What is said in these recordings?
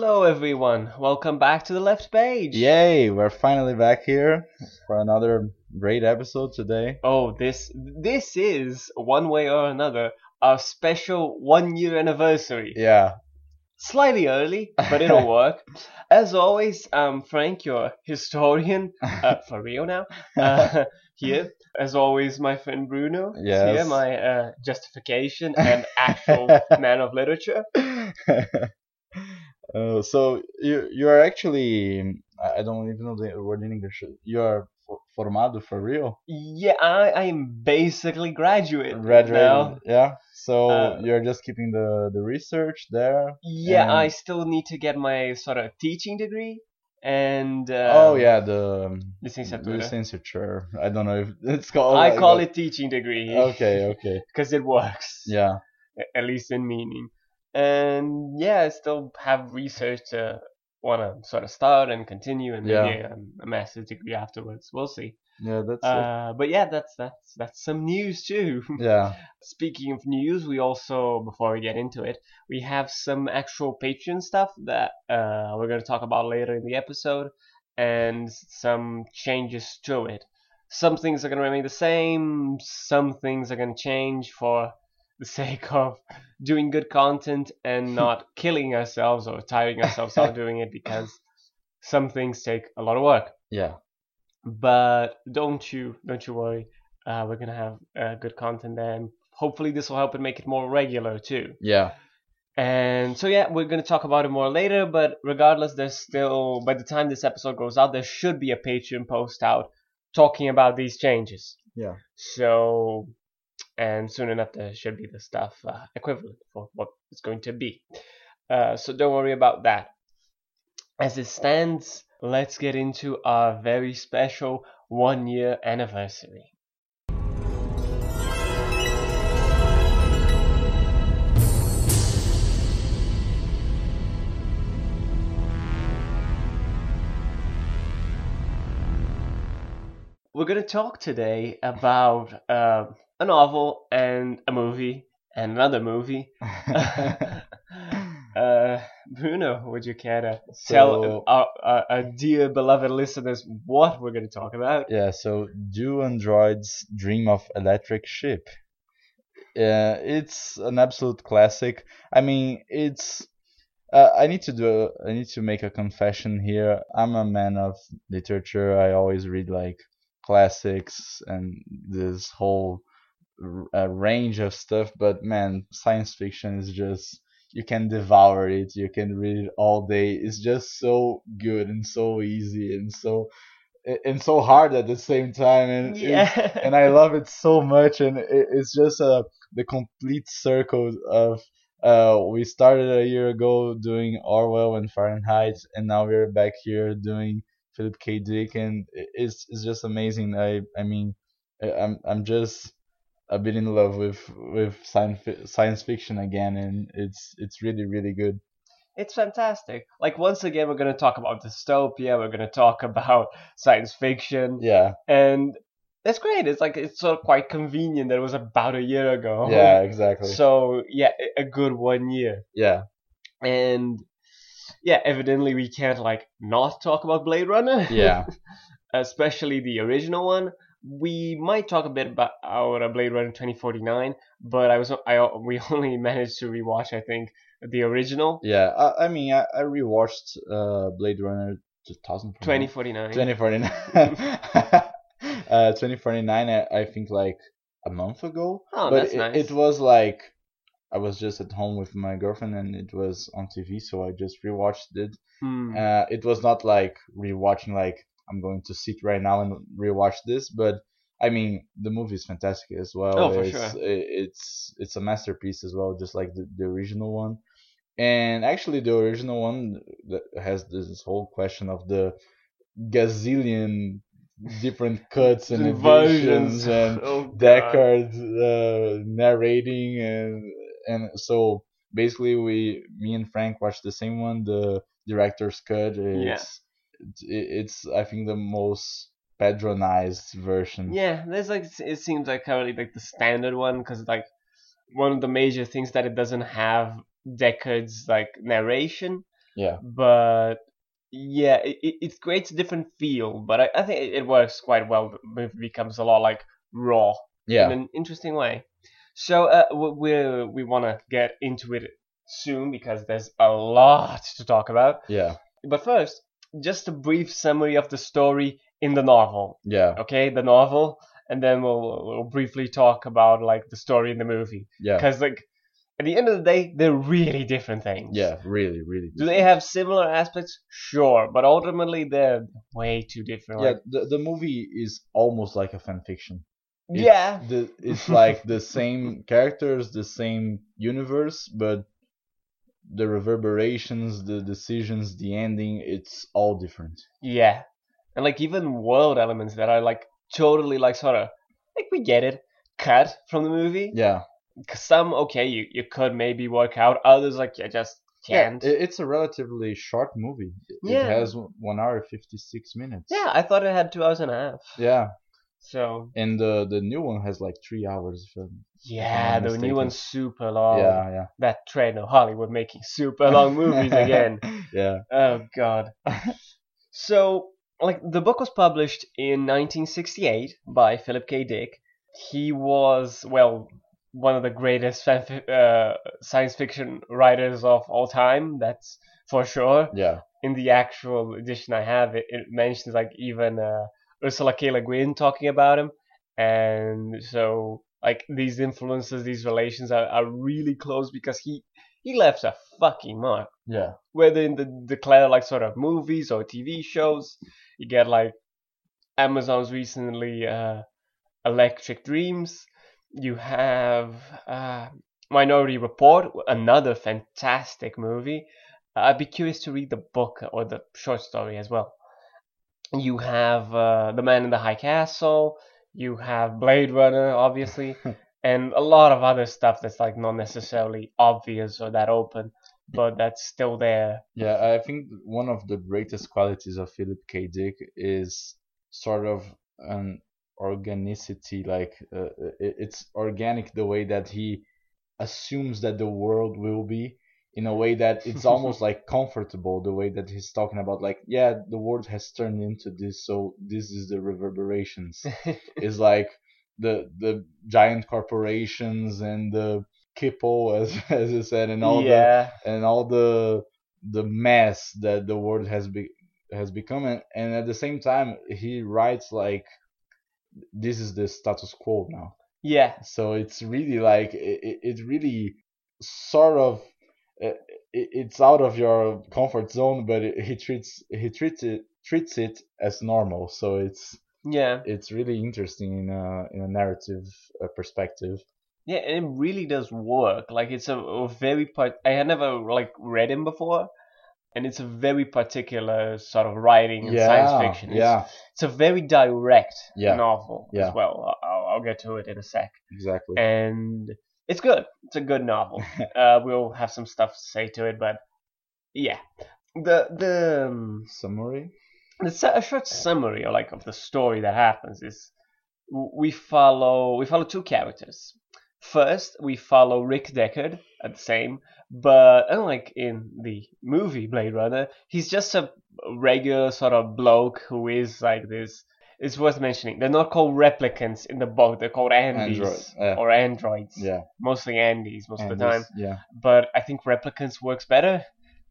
Hello, everyone. Welcome back to the left page. Yay, we're finally back here for another great episode today. Oh, this this is one way or another our special one year anniversary. Yeah, Slightly early, but it'll work. As always, um, Frank, your historian, uh, for real now, uh, here. As always, my friend Bruno Yes. here, my uh, justification and actual man of literature. Uh, so you you are actually I don't even know the word in English. You are formado for real, Yeah, I, am basically graduate graduated. now. Yeah. So Uh, you're just keeping the the research there. Yeah, And- I still need to get my sort of teaching degree and uh, oh yeah, the um, licenciatura. licensure. I don't know if it's called. I like call that. it teaching degree. Okay, okay. because it works. Yeah. at least in meaning. And yeah, I still have research to want to sort of start and continue, and maybe Yeah. a, a master's degree afterwards. We'll see. Yeah, that's. Uh, but yeah, that's that's that's some news too. Yeah. Speaking of news, we also, before we get into it, we have some actual Patreon stuff that uh, we're going to talk about later in the episode, and some changes to it. Some things are going to remain the same, some things are going to change for the sake of doing good content and not killing ourselves or tiring ourselves out doing it because some things take a lot of work Yeah. but don't you don't you worry uh, we're gonna have uh, good content there and hopefully this will help and make it more regular too Yeah. and so yeah we're gonna talk about it more later but regardless there's still by the time this episode goes out there should be a patreon post out talking about these changes Yeah. so and soon enough there should be the stuff uh, equivalent for what it's going to be. Uh, so don't worry about that. As it stands let's get into our very special one year anniversary. We're going to talk today about uh, a novel and a movie and another movie uh, Bruno, would you care to tell our, our, our dear beloved listeners what we're going to talk about? Yeah, so do androids dream of electric sheep? Yeah, it's an absolute classic. I mean, it's. Uh, I need to do. I need to make a confession here. I'm a man of literature. I always read like classics and this whole uh, range of stuff. But man, science fiction is just. You can devour it. You can read it all day. It's just so good and so easy and so and so hard at the same time and Yeah. and I love it so much and it, it's just uh, the complete circle of uh, we started a year ago doing Orwell and Fahrenheit and now we're back here doing Philip K. Dick and it's it's just amazing I I mean I'm I'm just a bit in love with with science science fiction again and it's it's really really good It's fantastic. Like, once again, we're going to talk about dystopia, we're going to talk about science fiction, yeah and that's great. It's like, it's sort of quite convenient that it was about a year ago. yeah exactly So, yeah, a good one year. yeah And, yeah, evidently we can't, like, not talk about Blade Runner. yeah especially the original one. We might talk a bit about our Blade Runner 2049, but I was I we only managed to rewatch I think the original Yeah, I, I mean, I, I rewatched uh, Blade Runner 2049. 2049. 2049. uh, 2049, I, I think like a month ago. Oh, but that's it, nice. it was like I was just at home with my girlfriend and it was on TV, so I just rewatched it. Hmm. Uh, it was not like rewatching, like I'm going to sit right now and rewatch this, but I mean, the movie is fantastic as well. Oh, for it's, sure. It's it's a masterpiece as well, just like the, the original one. And actually, the original one has this whole question of the gazillion different cuts and versions and Oh, Deckard uh, narrating and and so basically we me and Frank watched the same one the director's cut it's Yeah. It's, it's I think the most patronized version Yeah, there's like it seems like currently like the standard one because like one of the major things that it doesn't have Deckard's like narration. Yeah. but yeah, it, it, it creates a different feel. But I, I think it, it works quite well. Movie becomes a lot like raw Yeah. in an interesting way. So uh, we we want to get into it soon because there's a lot to talk about. Yeah. But first, just a brief summary of the story in the novel. Yeah. Okay, the novel, and then we'll we'll briefly talk about like the story in the movie. Yeah. Because like at the end of the day, they're really different things. Yeah. Really. Really. Do they have similar aspects? Sure, but ultimately they're way too different. Yeah. Like, The the movie is almost like a fan fiction. It- yeah, The, it's like the same characters, the same universe, but the reverberations, the decisions, the ending, it's all different. yeah, and like even world elements that are like totally like sort of like we get it cut from the movie. Yeah. 'Cause Some okay, you you could maybe work out. Others like you just can't. Yeah, it's a relatively short movie. It Yeah. has one hour fifty six minutes. Yeah, I thought it had two hours and a half. Yeah, So and the the new one has like three hours. If I'm- yeah, the mistaken. new one's super long. Yeah, yeah, That trend of Hollywood making super long movies again. yeah, Oh god. so, like the book was published in 1968 by Philip K. Dick. He was well one of the greatest uh, science fiction writers of all time. That's for sure. yeah, In the actual edition I have, it, it mentions like even uh, Ursula K. Le Guin talking about him, and so like these influences, these relations are, are really close because he he left a fucking mark yeah, whether in the declare like sort of movies or TV shows. You get like Amazon's recently uh, Electric Dreams. You have uh, Minority Report, another fantastic movie. I'd be curious to read the book or the short story as well. You have uh, The Man in the High Castle. You have Blade Runner, obviously, and a lot of other stuff that's like not necessarily obvious or that open, but that's still there. yeah. I think one of the greatest qualities of Philip K. Dick is sort of an organicity. Like uh, it's organic the way that he assumes that the world will be in a way that it's almost like comfortable the way that he's talking about like yeah the world has turned into this so this is the reverberations. Is like the the giant corporations and the kipple as as you said and all yeah, the and all the the mess that the world has be, has become and, and at the same time he writes like this is the status quo now. Yeah, so it's really like it, it really sort of it, it's out of your comfort zone but it, he treats he treats it treats it as normal so it's yeah, it's really interesting in a in a narrative uh, perspective yeah, and it really does work. Like it's a, a very part. I had never like read him before, and it's a very particular sort of writing in yeah science fiction. It's, yeah it's a very direct Yeah. novel Yeah. as well. I'll, I'll get to it in a sec. exactly and it's good. It's a good novel. uh, we'll have some stuff to say to it, but yeah, the the um, summary the a short summary or like of the story that happens is we follow we follow two characters. First, we follow Rick Deckard at the same, but unlike in the movie Blade Runner, he's just a regular sort of bloke who is like this. It's worth mentioning. They're not called replicants in the book. They're called Andys Android, yeah. or androids. yeah Mostly Andys most and of the time. yeah But I think replicants works better.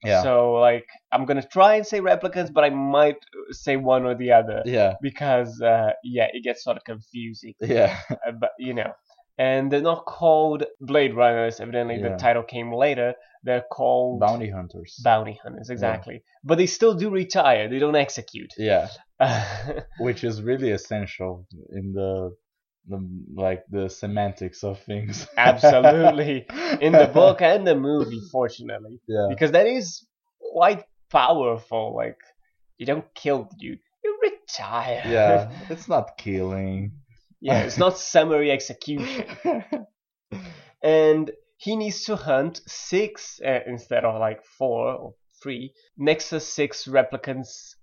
yeah So like I'm gonna try and say replicants, but I might say one or the other yeah because uh, yeah, it gets sort of confusing. yeah Uh, but you know, and they're not called Blade Runners. Evidently, Yeah. the title came later. They're called bounty hunters bounty hunters, exactly. But they still do retire. They don't execute. yeah which is really essential in the the like the semantics of things Absolutely. In the book and the movie, fortunately, yeah because that is quite powerful. Like you don't kill dude, you retire. yeah it's not killing yeah, it's not summary execution. and he needs to hunt six uh, instead of like four or three Nexus six replicants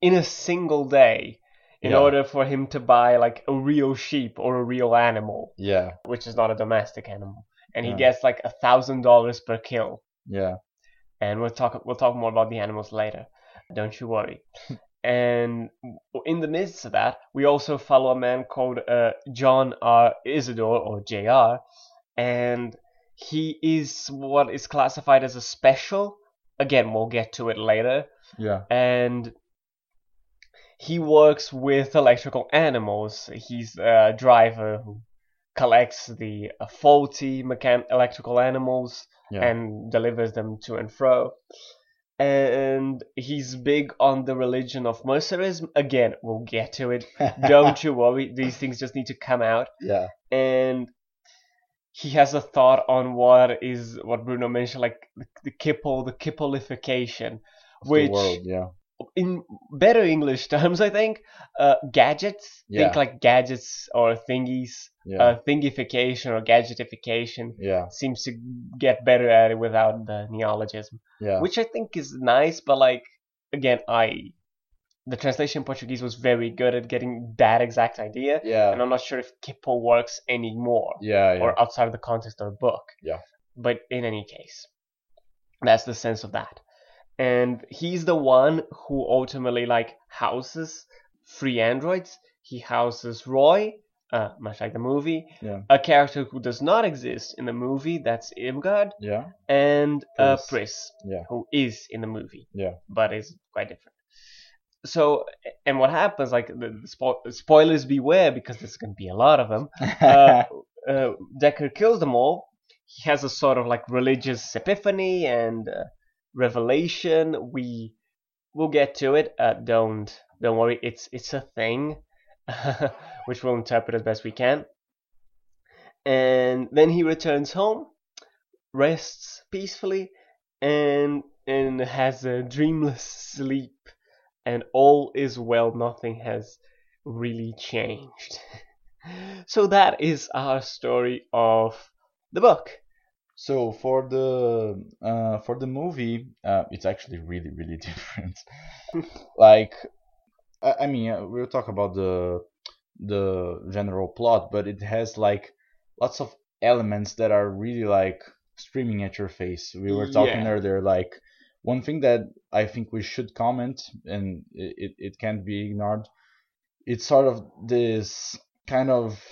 in a single day in Yeah. order for him to buy like a real sheep or a real animal, yeah which is not a domestic animal. And he gets like a thousand dollars per kill. yeah and we'll talk we'll talk more about the animals later. Don't you worry. and in the midst of that, we also follow a man called uh, John R. Isidore or J.R. and he is what is classified as a special. Again, we'll get to it later. Yeah. And he works with electrical animals. He's a driver who collects the uh, faulty mechan- electrical animals Yeah. and delivers them to and fro. And he's big on the religion of Mercerism. Again, we'll get to it. Don't you worry. These things just need to come out. yeah. And he has a thought on what is what Bruno mentioned, like the, the kipple, the kippleification, which the world. Yeah. In better English terms, I think, uh, gadgets. Yeah. Think like gadgets or thingies. Yeah. Uh, thingification or gadgetification yeah. seems to get better at it without the neologism, Yeah. which I think is nice. But like again, I the translation in Portuguese was very good at getting that exact idea, yeah. and I'm not sure if kipple works anymore Yeah. Yeah. or outside of the context of the book. Yeah. But in any case, that's the sense of that. And he's the one who ultimately like houses free androids. He houses Roy, uh, much like the movie, Yeah. a character who does not exist in the movie. That's Irmgard yeah. and uh, Pris. Pris, Yeah. who is in the movie, Yeah. but is quite different. So, and what happens? Like the, the spo- spoilers beware because there's going to be a lot of them uh, uh, Deckard kills them all. He has a sort of like religious epiphany and uh, revelation. We will get to it. Uh, don't don't worry. It's it's a thing, which we'll interpret as best we can. And then he returns home, rests peacefully, and and has a dreamless sleep, and all is well. Nothing has really changed. so that is our story of the book. So for the uh, for the movie, uh, it's actually really really different. like, I, I mean, uh, we'll talk about the the general plot, but it has like lots of elements that are really like screaming at your face. We were talking Yeah. earlier, like one thing that I think we should comment, and it, it, it can't be ignored. It's sort of this kind of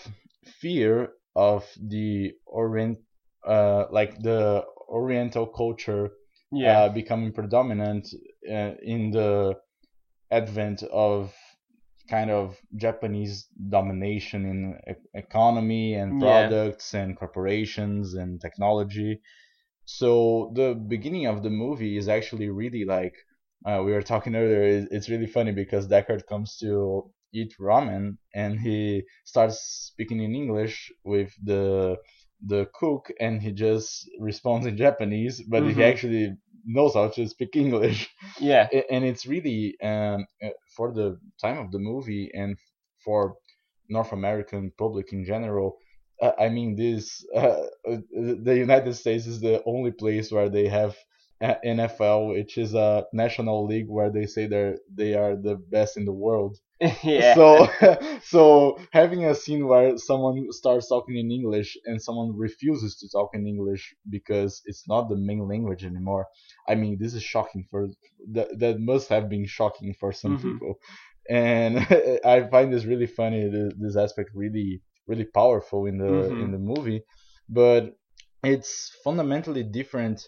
fear of the orient uh, like the Oriental culture uh, becoming predominant uh, in the advent of kind of Japanese domination in e- economy and Yeah. products and corporations and technology. So the beginning of the movie is actually really like uh, we were talking earlier. it- It's really funny because Deckard comes to eat ramen and he starts speaking in English with the the cook and he just responds in Japanese, but he Mhm. actually knows how to speak English. yeah, and it's really um, uh, for the time of the movie and for North American public in general. Uh, I mean, this uh, uh, the United States is the only place where they have uh, NFL, which is a national league where they say they're they are the best in the world. yeah, So, so having a scene where someone starts talking in English and someone refuses to talk in English because it's not the main language anymore. I mean, this is shocking for that. That must have been shocking for some Mhm. people, and I find this really funny. This aspect really, really powerful in the Mhm. in the movie, but it's fundamentally different.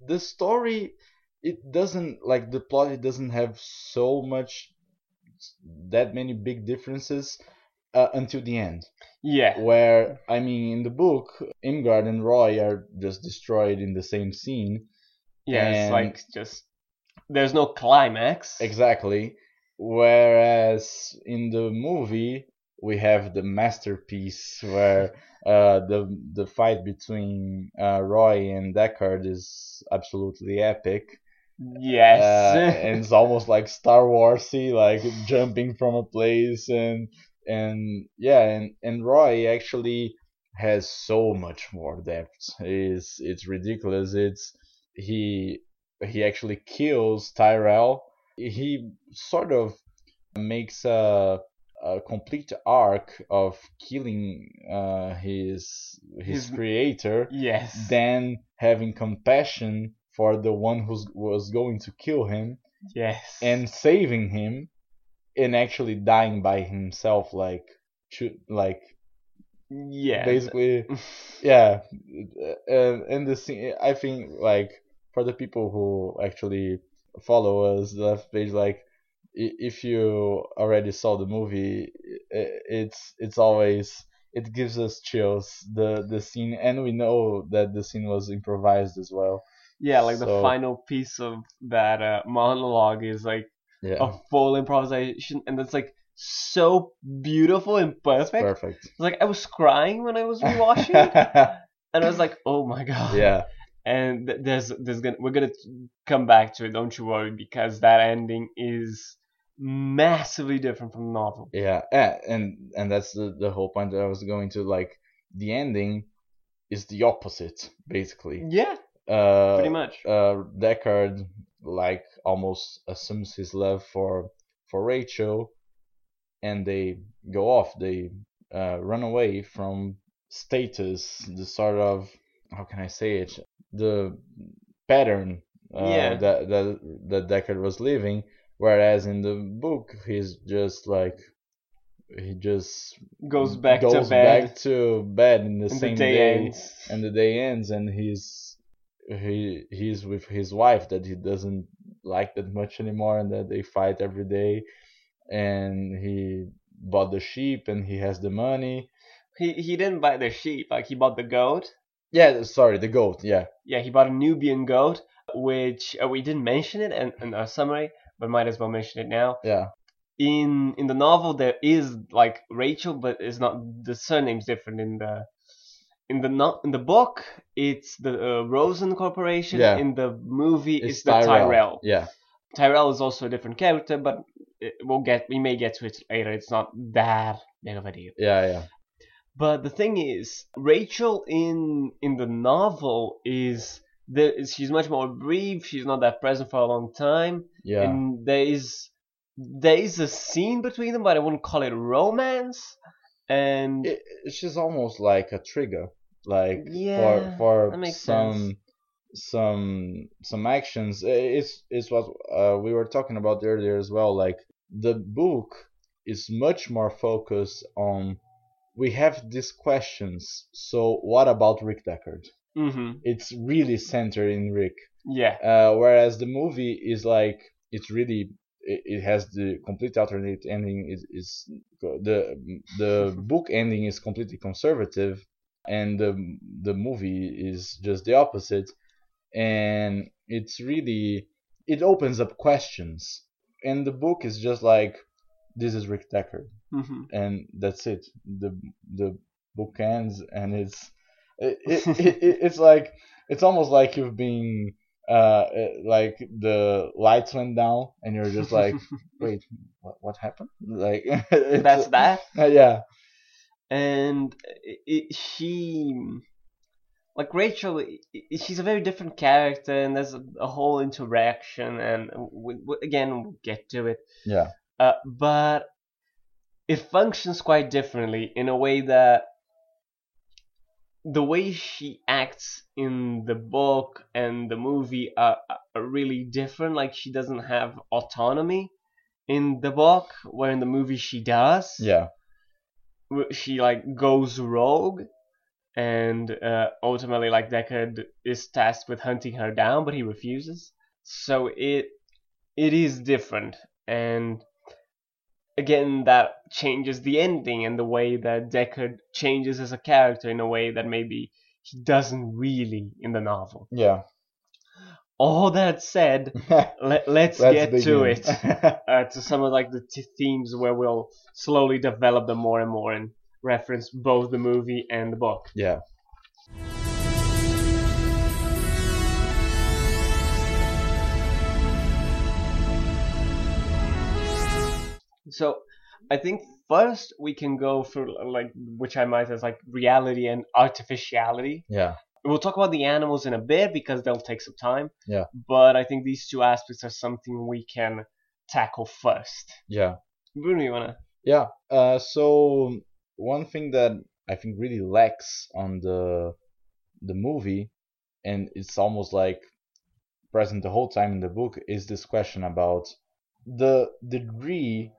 The story, it doesn't like the plot. It doesn't have so much that many big differences uh, until the end. yeah, Where I mean, in the book, Irmgard and Roy are just destroyed in the same scene. yeah. It's like just there's no climax. Exactly. Whereas in the movie, we have the masterpiece where uh, the the fight between uh, Roy and Deckard is absolutely epic. Yes. uh, and it's almost like Star Warsy, like jumping from a place and and yeah, and and Roy actually has so much more depth. It's it's ridiculous. It's he he actually kills Tyrell. He sort of makes a a complete arc of killing uh, his his His- creator yes. then having compassion for the one who was going to kill him Yes. and saving him and actually dying by himself like shoot like yeah. basically yeah and, and the scene i think like for the people who actually follow us the left page like if you already saw the movie it's it's always it gives us chills the the scene and we know that the scene was improvised as well Yeah, like the final piece of that uh, monologue is like yeah a full improvisation, and it's like so beautiful and perfect. perfect It's like I was crying when I was rewatching and I was like, "Oh my god!" yeah And there's there's gonna we're gonna come back to it. Don't you worry, because that ending is massively different from the novel. Yeah, eh, and and that's the the whole point that I was going to like. The ending is the opposite, basically. Yeah, Uh, pretty much. uh, Deckard like almost assumes his love for for Rachel, and they go off. They uh, run away from status, the sort of how can I say it, the pattern uh, Yeah. that that that Deckard was living. Whereas in the book, he's just like he just Goes back goes to bed, back to bed in the and same the day, day ends. and the day ends and he's he he's with his wife that he doesn't like that much anymore and that they fight every day and he bought the sheep and he has the money He he didn't buy the sheep. Like he bought the goat. yeah sorry the goat yeah Yeah, he bought a Nubian goat, which uh, we didn't mention it in, in our summary, but might as well mention it now. yeah In in the novel, there is like Rachel, but it's not the surname's different in the in the no, in the book. It's the uh, Rosen Corporation. Yeah. In the movie, it's, it's the Tyrell. yeah Tyrell is also a different character, but it, we'll get we may get to it later. It's not that big of a deal. yeah yeah But the thing is, Rachel in in the novel is the she's much more brief. She's not that present for a long time, yeah and there is there is a scene between them, but I wouldn't call it romance. And it, she's almost like a trigger like Yeah, for for some sense. some some actions it's it's what uh, we were talking about earlier as well like the book is much more focused on we have these questions so what about rick deckard? Hmm it's really centered in rick. Yeah, uh, whereas the movie is like it's really it, it has the complete alternate ending is, is the the book ending is completely conservative and the the movie is just the opposite. And it's really it opens up questions. And the book is just like this is Rick Deckard hmm and that's it. The the book ends and it's it, it, it, it- it's like it's almost like you've been uh like the lights went down and you're just like wait what, what happened? Like that's that. yeah and it, it, she like Rachel she's a very different character and there's a, a whole interaction and we, we, again we'll get to it. Yeah. Uh, but it functions quite differently in a way that the way she acts in the book and the movie are, are really different. Like she doesn't have autonomy in the book where in the movie she does. Yeah she like goes rogue and uh, ultimately like Deckard is tasked with hunting her down but he refuses. So it it is different and again that changes the ending and the way that Deckard changes as a character in a way that maybe he doesn't really in the novel. Yeah all that said let, let's, Let's get to it uh, to some of like the t- themes where we'll slowly develop them more and more and reference both the movie and the book. yeah So I think first we can go through like which I might as like reality and artificiality. yeah We'll talk about the animals in a bit because they'll take some time. Yeah. But I think these two aspects are something we can tackle first. yeah Bruno, you wanna? Yeah. Uh, so one thing that I think really lacks on the the movie, and it's almost like present the whole time in the book is this question about the degree.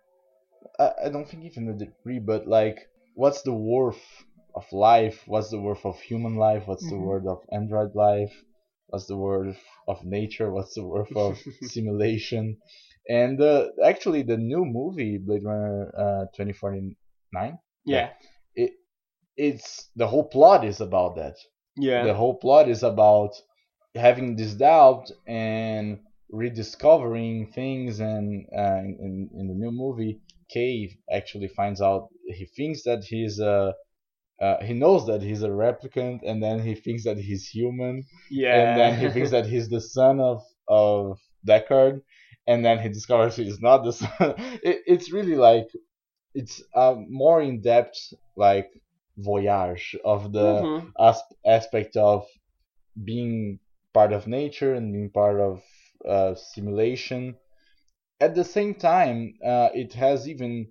I, I don't think even the degree, but like, what's the worth of life? What's the worth of human life? What's the Mhm. worth of android life? What's the worth of nature? What's the worth of simulation? And uh, actually, the new movie Blade Runner uh, 2049, Yeah. it it's the whole plot is about that. Yeah. The whole plot is about having this doubt and rediscovering things. And uh, in in the new movie, Kay actually finds out he thinks that he's a uh, he knows that he's a replicant, and then he thinks that he's human, yeah. and then he thinks that he's the son of of Deckard, and then he discovers he's not the son. It, it's really like it's a more in depth like voyage of the Mhm. as- aspect of being part of nature and being part of uh, simulation. At the same time, uh, it has even,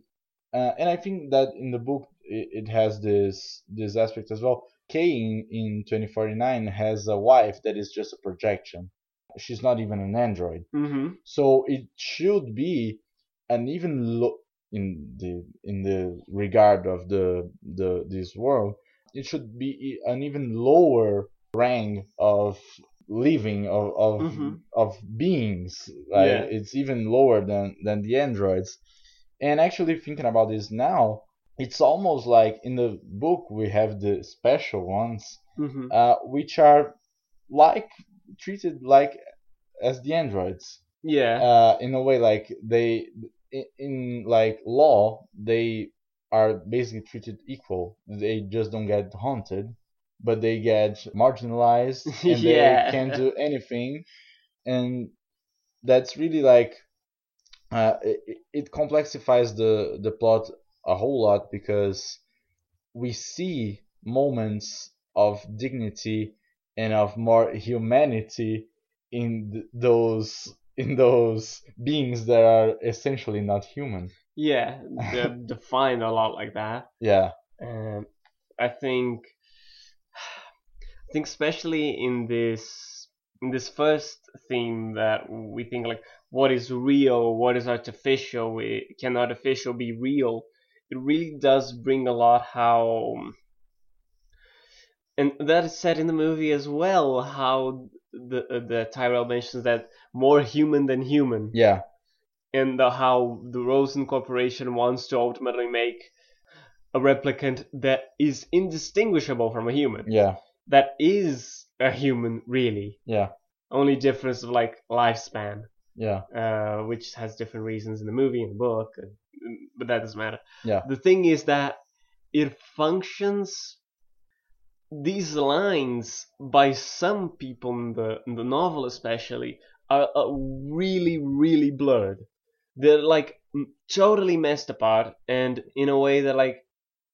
uh, and I think that in the book it, it has this this aspect as well. Kay in, in 2049 has a wife that is just a projection. She's not even an android. Mhm. So it should be an even lo- in the in the regard of the the this world, it should be an even lower rank of living of of, Mhm. of beings. Like Yeah. it's even lower than than the androids. And actually thinking about this now, it's almost like in the book we have the special ones, Mhm. uh, which are like treated like as the androids Yeah. uh, in a way like they in, in like law they are basically treated equal they just don't get haunted but they get marginalized and Yeah. they can't do anything and that's really like uh, it, it complexifies the the plot a whole lot because we see moments of dignity and of more humanity in th- those in those beings that are essentially not human. yeah. They're defined a lot like that. Yeah, And I think I think especially in this in this first theme that we think like what is real, what is artificial, we- can artificial be real? It really does bring a lot how and that is said in the movie as well how the the Tyrell mentions that more human than human. Yeah, and the, how the Rosen Corporation wants to ultimately make a replicant that is indistinguishable from a human. yeah, That is a human, really. yeah, Only difference of like lifespan, yeah, uh, which has different reasons in the movie and the book, uh, but that doesn't matter. Yeah. The thing is that it functions. These lines by some people in the in the novel, especially, are, are really really blurred. They're like totally messed apart, and in a way that like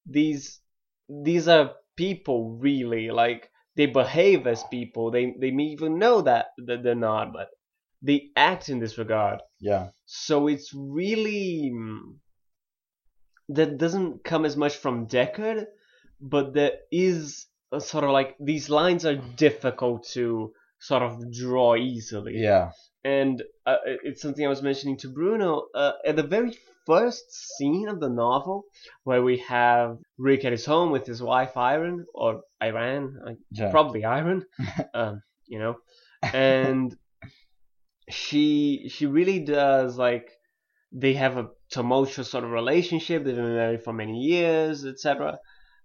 these these are people really like they behave as people. They they may even know that that they're not, but they act in this regard. yeah, So it's really mm, that doesn't come as much from Deckard, but there is a sort of like these lines are difficult to sort of draw easily. yeah, And uh, it's something I was mentioning to Bruno uh, at the very first scene of the novel, where we have Rick at his home with his wife Iron or Iran, yeah, probably Iron, um, you know, and she she really does like they have a tumultuous sort of relationship. They've been married for many years, etc.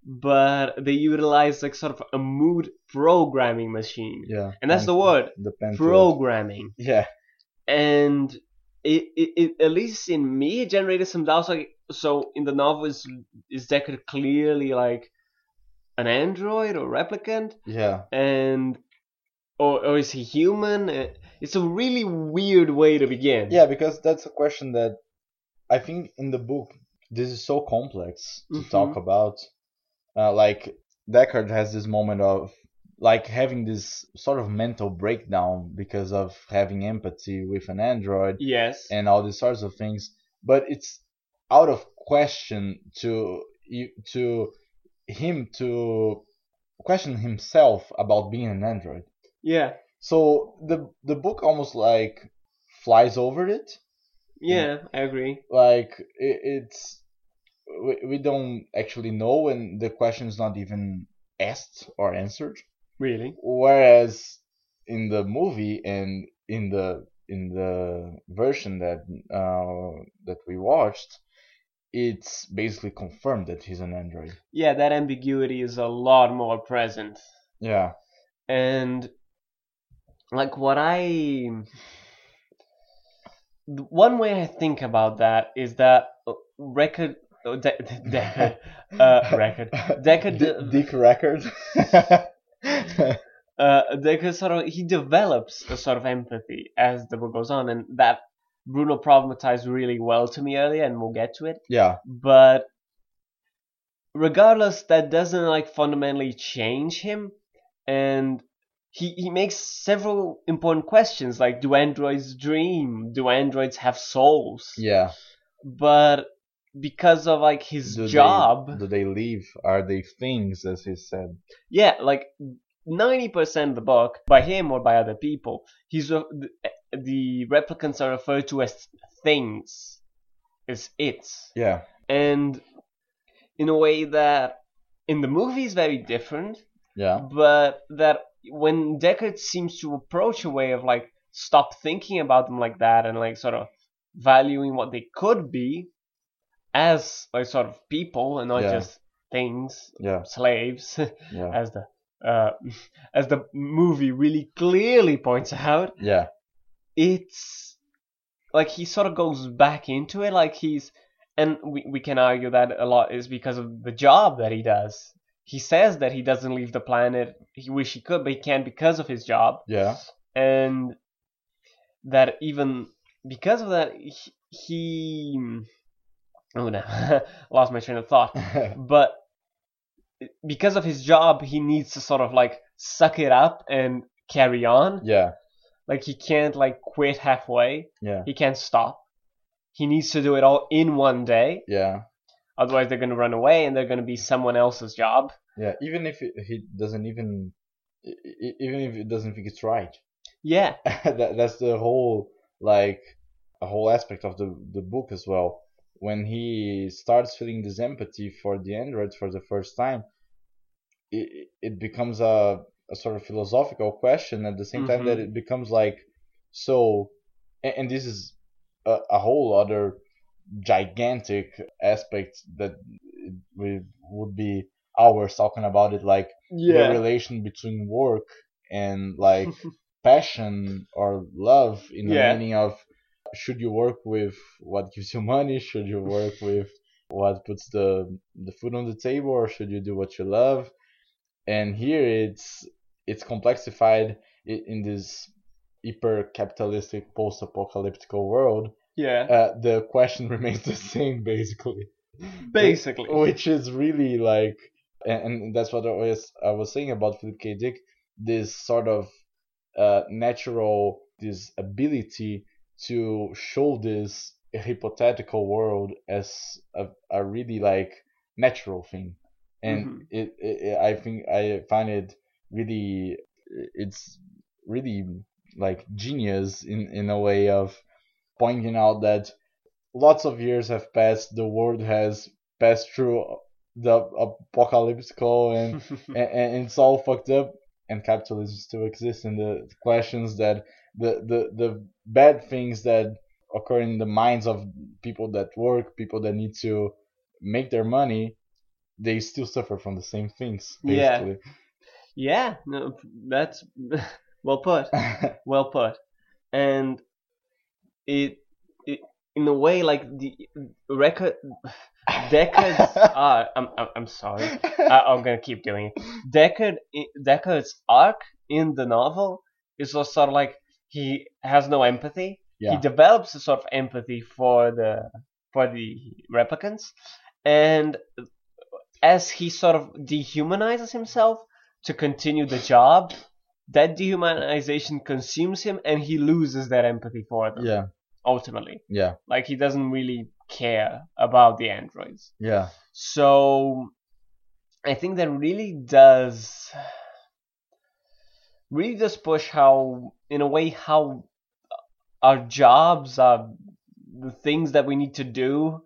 But they utilize like sort of a mood programming machine, yeah. and that's the word The programming. Yeah, And it, it, it at least in me it generated some doubts. Like so in the novel is is Deckard clearly like an android or replicant? yeah, and or, or is he human? Uh, It's a really weird way to begin. yeah. Because that's a question that I think in the book this is so complex to Mhm. talk about. Uh, like Deckard has this moment of like having this sort of mental breakdown because of having empathy with an android Yes. and all these sorts of things. But it's out of question to to him to question himself about being an android. yeah. So the the book almost like flies over it. Yeah, I agree. Like it, it's we, we don't actually know, and the question is not even asked or answered. Really? Whereas in the movie and in the in the version that uh, that we watched, it's basically confirmed that he's an android. Yeah, that ambiguity is a lot more present. Yeah. And like what I one way I think about that is that uh, record uh, de- Deckard uh, record Deckard D- Dick record. uh, Deckard sort of he develops a sort of empathy as the book goes on, and that Bruno problematized really well to me earlier, and we'll get to it. yeah. But regardless, that doesn't like fundamentally change him, and he he makes several important questions like do androids dream? Do androids have souls? Yeah. But because of like his Do job, They, do they leave? Are they things, as he said? yeah, like ninety percent of the book by him or by other people, he's re- the, eh, the replicants are referred to as things, as its, Yeah. and in a way that in the movie is very different, Yeah. but that when Deckard seems to approach a way of like stop thinking about them like that and like sort of valuing what they could be as like sort of people and not Yeah. just things, Yeah. slaves, Yeah. as the uh, as the movie really clearly points out. Yeah. It's like he sort of goes back into it, like he's, and we we can argue that a lot is because of the job that he does. He says that he doesn't leave the planet. He wish he could, but he can't because of his job, Yeah. and that even because of that, he, he oh no, lost my train of thought. But because of his job, he needs to sort of like suck it up and carry on. yeah. Like he can't like quit halfway. Yeah. He can't stop. He needs to do it all in one day. Yeah. Otherwise, they're going to run away and they're going to be someone else's job. Yeah. Even if he doesn't even, even if it doesn't think it's right. Yeah, that, that's the whole like a whole aspect of the the book as well. When he starts feeling this empathy for the androids for the first time, it it becomes a a sort of philosophical question at the same time that Mhm. it becomes like so, and, and this is a, a whole other gigantic aspect that we would be hours talking about it like the relation between work and like passion or love in the Yeah. meaning of should you work with what gives you money? Should you work with what puts the the food on the table? Or should you do what you love? And here it's it's complexified in this hyper capitalistic post apocalyptic world yeah. uh, the question remains the same basically Basically. which is really like and, that's what I was I was saying about Philip K. Dick this sort of uh, natural this ability to show this hypothetical world as a, a really like natural thing and Mhm. it, it I think I find it really it's really like genius in in a way of pointing out that lots of years have passed the world has passed through the apocalyptical and, and, and it's all fucked up and capitalism still exists and the questions that the, the the bad things that occur in the minds of people that work people that need to make their money they still suffer from the same things Yeah. basically yeah, no, that's well put. Well put. And it, it in a way like the record decades uh, I'm, I'm I'm sorry. I, I'm gonna keep doing it. Deckard Deckard's arc in the novel is just sort of like he has no empathy. He develops a sort of empathy for the for the replicants, and as he sort of dehumanizes himself to continue the job, that dehumanization consumes him, and he loses that empathy for them. yeah Ultimately, yeah like he doesn't really care about the androids. yeah So I think that really does really does push how, in a way, how our jobs are the things that we need to do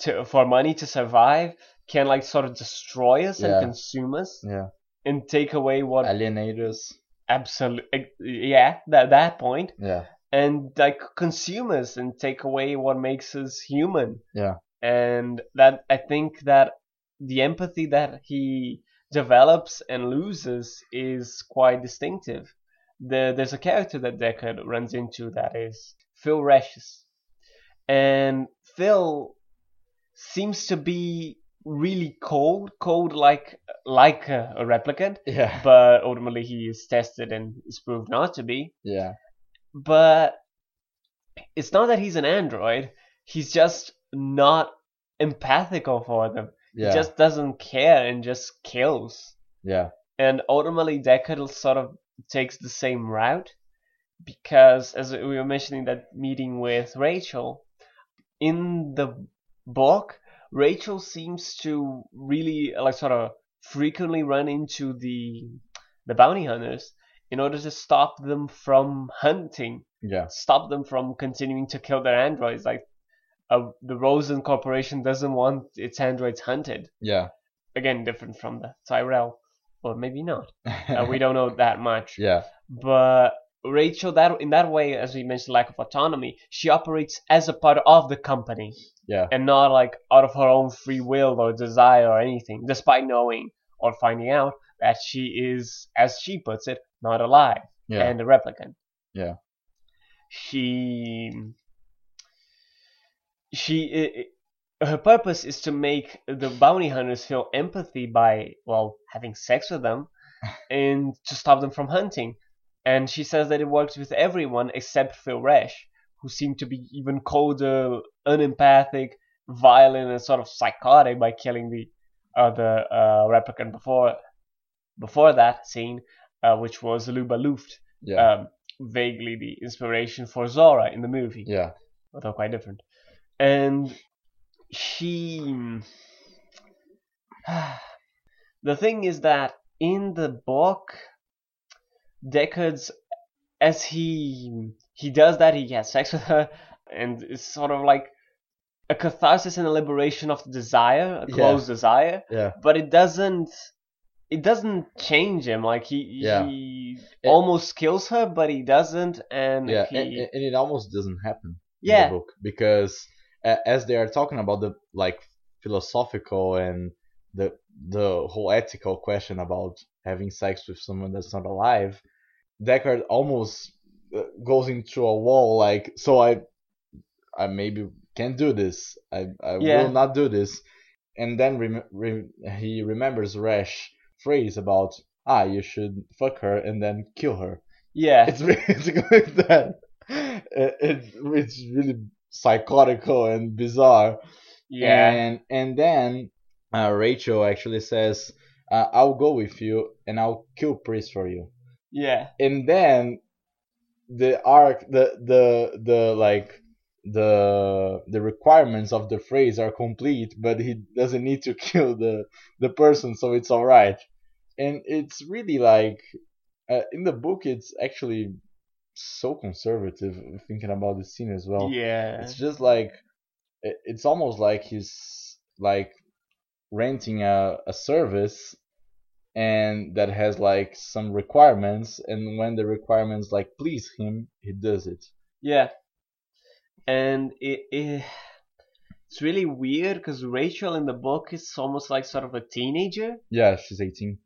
to for money to survive can like sort of destroy us Yeah. and consume us Yeah. and take away what Alienate us. absolutely eh, yeah that that point Yeah. And like consume us and take away what makes us human Yeah. and that i think that the empathy that he develops and loses is quite distinctive the, there's a character that Deckard runs into that is Phil Resch. And Phil seems to be really cold, cold like like a, a replicant, Yeah. but ultimately he is tested and is proved not to be. Yeah. But it's not that he's an android, he's just not empathical for them. Yeah. He just doesn't care and just kills. yeah. And ultimately, Deckard sort of takes the same route because, as we were mentioning that meeting with Rachel, in the book, Rachel seems to really like sort of frequently run into the the bounty hunters in order to stop them from hunting, Yeah. stop them from continuing to kill their androids. Like uh, the Rosen Corporation doesn't want its androids hunted. Yeah. Again, different from the Tyrell, or maybe not. Uh, we don't know that much. yeah. But Rachel, that in that way, as we mentioned, lack of autonomy, she operates as a part of the company Yeah. and not like out of her own free will or desire or anything, despite knowing or finding out that she is, as she puts it, not alive Yeah. and a replicant. Yeah. She she i i her purpose is to make the bounty hunters feel empathy by well having sex with them and to stop them from hunting. And she says that it works with everyone except Phil Resch, who seemed to be even colder, unempathic, violent, and sort of psychotic by killing the other uh, replicant before before that scene, uh, which was Luba Luft, Yeah. um, vaguely the inspiration for Zhora in the movie yeah. although quite different. And she. the thing is that in the book, Deckard's as he he does that, he has sex with her, and it's sort of like a catharsis and a liberation of desire, a Yeah. closed desire. Yeah. But it doesn't. It doesn't change him. Like he Yeah. he It- almost kills her, but he doesn't, and Yeah. he, And, and it almost doesn't happen. yeah, in the book because uh, as they are talking about the like philosophical and the the whole ethical question about having sex with someone that's not alive, Deckard almost uh, goes into a wall like so I I maybe can't do this I I Yeah. will not do this and then rem- rem- he remembers Resch phrase about ah you should fuck her and then kill her yeah, it's really it's like that. It, it's really psychotical and bizarre. yeah. And and then uh, Rachel actually says, uh, "I'll go with you and I'll kill Pris for you." Yeah, And then the arc, the the the like the the requirements of the phrase are complete, but he doesn't need to kill the the person, so it's all right. And it's really like uh, in the book, it's actually so conservative. Thinking about the scene as well, yeah, it's just like it's almost like he's like renting a, a service and that has like some requirements and when the requirements like please him he does it yeah. And it, it it's really weird because Rachel in the book is almost like sort of a teenager. yeah she's 18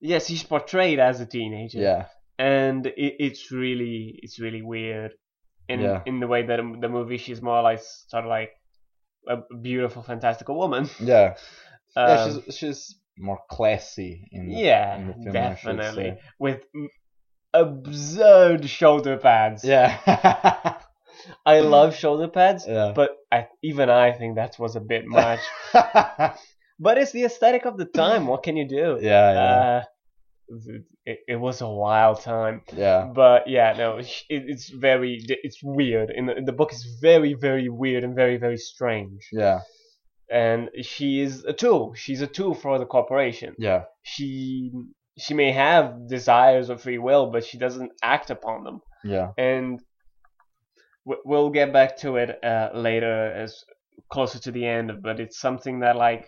Yes, he's portrayed as a teenager. yeah and it, it's really it's really weird in Yeah. in the way that the movie she's more like sort of like a beautiful fantastical woman. yeah yeah Um, she's she's more classy in the, yeah, in the film definitely with absurd shoulder pads. yeah I love shoulder pads, yeah but I, even I think that was a bit much. but it's the aesthetic of the time. What can you do? yeah yeah Uh, it, it was a wild time. yeah But yeah, no, it, it's very, it's weird. In the, in the book, is very, very weird and very, very strange. yeah And she is a tool. She's a tool for the corporation. yeah She she may have desires or free will, but she doesn't act upon them. Yeah. And w- we'll get back to it uh, later as closer to the end, but it's something that like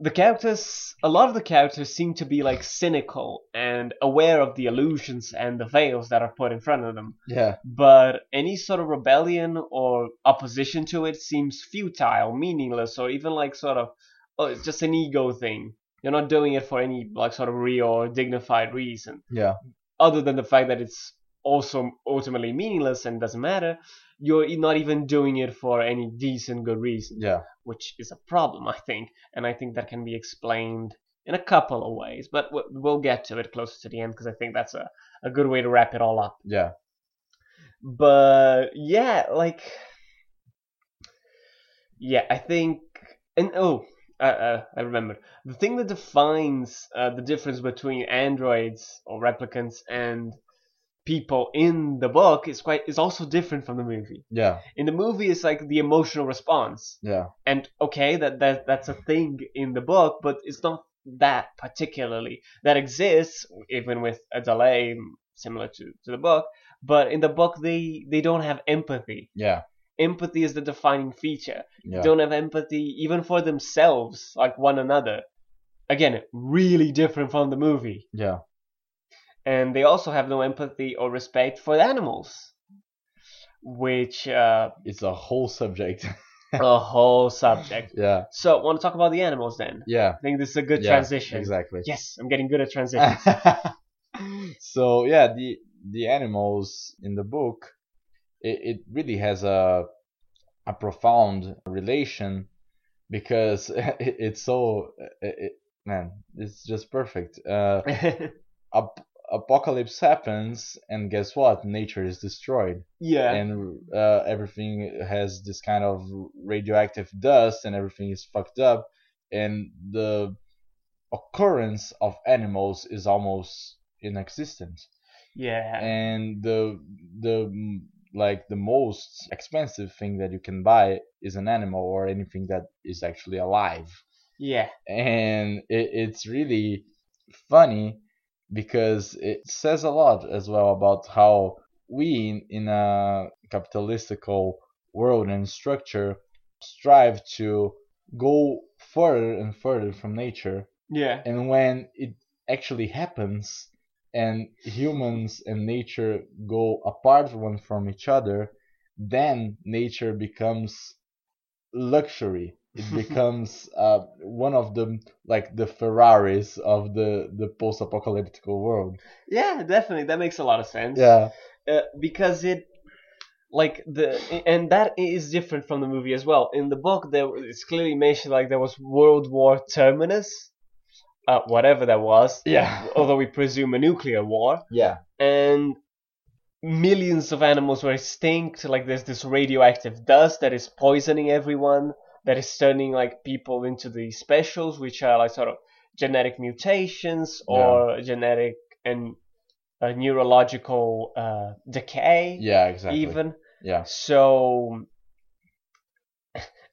the characters a lot of the characters seem to be like cynical and aware of the illusions and the veils that are put in front of them Yeah. but any sort of rebellion or opposition to it seems futile meaningless or even like sort of oh it's just an ego thing you're not doing it for any like sort of real or dignified reason Yeah. other than the fact that it's also ultimately meaningless and doesn't matter you're not even doing it for any decent good reason Yeah. which is a problem, I think, and I think that can be explained in a couple of ways. But we'll get to it closer to the end because I think that's a, a good way to wrap it all up. Yeah. But yeah, like, yeah, I think, and oh, uh, uh, I remember the thing that defines uh, the difference between androids or replicants and people in the book is quite is also different from the movie. Yeah. In the movie, it's like the emotional response Yeah. and okay that, that that's a thing in the book but it's not that particularly that exists even with a delay similar to, to the book but in the book they they don't have empathy Yeah. empathy is the defining feature Yeah. they don't have empathy even for themselves like one another again really different from the movie Yeah. And they also have no empathy or respect for the animals which uh, It's a whole subject. a whole subject yeah. so want to talk about the animals then Yeah. I think this is a good Yeah, transition. Exactly. Yes, I'm getting good at transitions. so yeah, the the animals in the book, it, it really has a a profound relation because it, it's so it, man, it's just perfect. Uh, ap- apocalypse happens, and guess what? Nature is destroyed, yeah. and uh, everything has this kind of radioactive dust, and everything is fucked up, and the occurrence of animals is almost inexistent yeah. and the the like the most expensive thing that you can buy is an animal or anything that is actually alive yeah. and it, it's really funny because it says a lot as well about how we in, a capitalistical world and structure strive to go further and further from nature Yeah. and when it actually happens and humans and nature go apart one from each other then nature becomes luxury it becomes uh, one of the like the ferraris of the the post-apocalyptic world Yeah, definitely. That makes a lot of sense. yeah Uh, because it, like the, and that is different from the movie as well. In the book, there it's clearly mentioned like there was World War Terminus, uh, whatever that was. yeah Although we presume a nuclear war, yeah and millions of animals were extinct. Like there's this radioactive dust that is poisoning everyone, that is turning like people into the specials, which are like sort of genetic mutations or genetic and uh, neurological uh, decay, yeah exactly even. yeah So.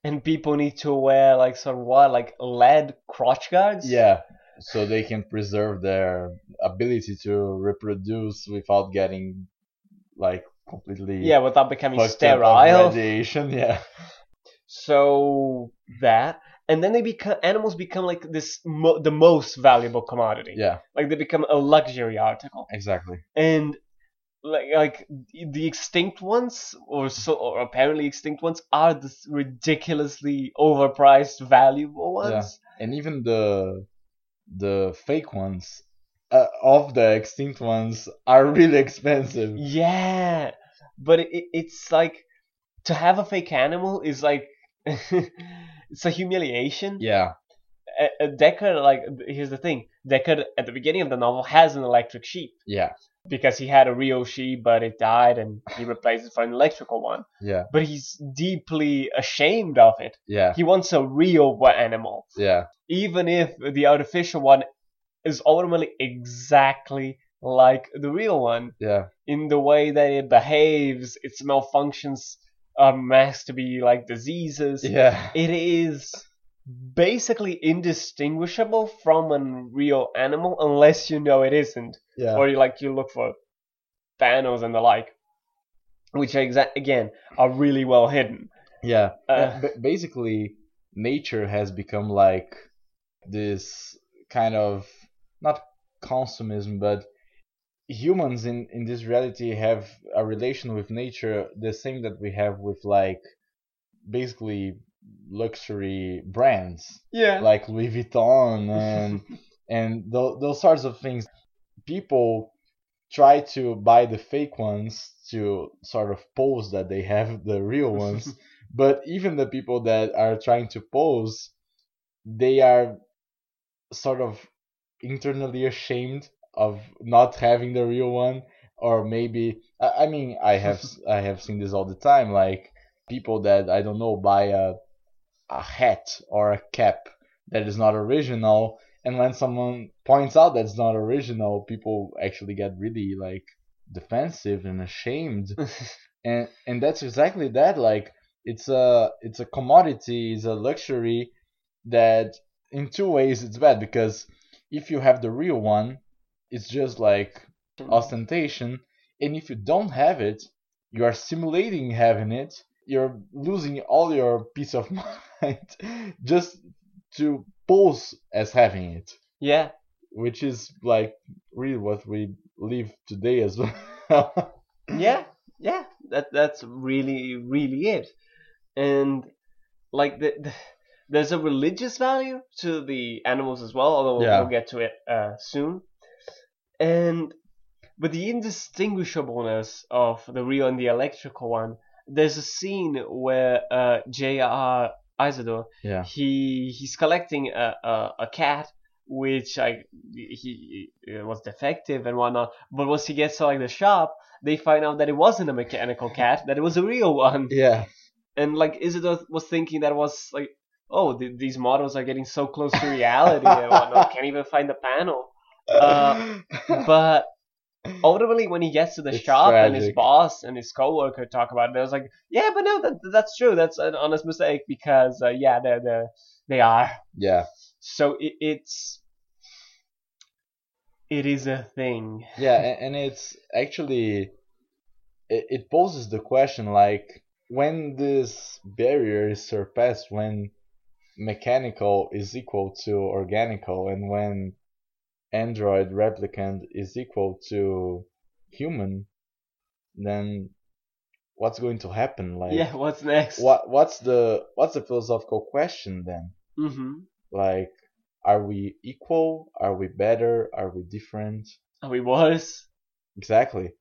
And people need to wear like sort of what, like lead crotch guards. yeah so they can preserve their ability to reproduce without getting like completely Yeah, without becoming fucked up of sterile. radiation yeah So that, and then they become animals become like this mo- the most valuable commodity. yeah Like they become a luxury article, exactly and like like the extinct ones, or so, or apparently extinct ones, are the ridiculously overpriced, valuable ones. Yeah. and even the the fake ones uh, of the extinct ones are really expensive Yeah, but it, it, it's like to have a fake animal is like it's a humiliation. yeah. A, a Deckard, like here's the thing, Deckard at the beginning of the novel has an electric sheep. yeah. Because he had a real sheep, but it died, and he replaced it for an electrical one. yeah. But he's deeply ashamed of it. yeah. He wants a real animal, yeah. Even if the artificial one is ultimately exactly like the real one. Yeah. In the way that it behaves, its malfunctions are masked to be like diseases. yeah It is basically indistinguishable from a real animal unless you know it isn't, Yeah. or you like you look for panels and the like, which are exa- again are really well hidden. Yeah. Uh, Uh, basically, nature has become like this kind of not consumism, but humans in in this reality have a relation with nature the same that we have with like basically luxury brands Yeah. like Louis Vuitton and and tho- those sorts of things. People try to buy the fake ones to sort of pose that they have the real ones, but even the people that are trying to pose, they are sort of internally ashamed of not having the real one, or maybe I, I mean I have I have seen this all the time, like people that I don't know buy a a hat or a cap that is not original and when someone points out that's not original people actually get really like defensive and ashamed. And and that's exactly that like it's a it's a commodity it's a luxury that in two ways it's bad because if you have the real one it's just like ostentation and if you don't have it you are simulating having it you're losing all your peace of mind just to pose as having it. Yeah. which is like really what we live today as well. Yeah yeah. That that's really really it. And like the, the there's a religious value to the animals as well although Yeah. we'll get to it uh, soon and with the indistinguishableness of the real and the electrical one there's a scene where uh, J.R. Isidore yeah. he he's collecting a, a, a cat which like he, was defective and whatnot. But once he gets to like the shop they find out that it wasn't a mechanical cat that it was a real one. Yeah. And like Isidore was thinking that it was like oh th- these models are getting so close to reality and whatnot can't even find the panel Uh, but ultimately when he gets to the It's shop and his boss and his coworker talk about it I was like yeah but no that, that's true. That's an honest mistake because uh, yeah they're, they're they are. Yeah. So it, it's it is a thing. Yeah a- and it's actually it, it poses the question like when this barrier is surpassed when mechanical is equal to organical and when android replicant is equal to human then what's going to happen? Like yeah what's next? what what's the what's the philosophical question then? Mm-hmm. Like are we equal? Are we better? Are we different? Oh he was exactly.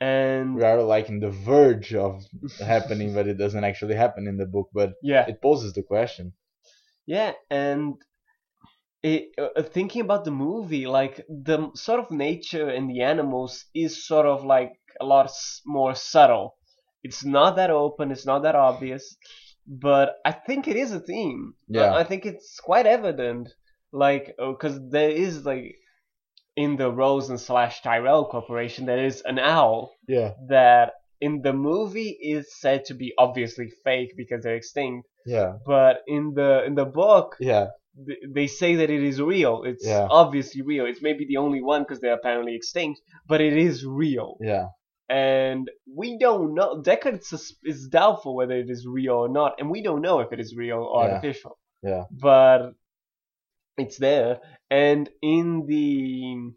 And we are like in the verge of happening but it doesn't actually happen in the book but yeah. it poses the question. Yeah, and it, uh, thinking about the movie, like the sort of nature in the animals is sort of like a lot s- more subtle. It's not that open, it's not that obvious, but I think it is a theme. I- Yeah. I, think it's quite evident, like because there is like in the Rosen slash Tyrell Corporation there is an owl yeah that in the movie is said to be obviously fake because they're extinct, yeah but in the in the book yeah they say that it is real. It's Yeah. obviously real. It's maybe the only one because they're apparently extinct, but it is real. yeah And we don't know. Deckard is doubtful whether it is real or not, and we don't know if it is real or Yeah. artificial. Yeah. But it's there, and in the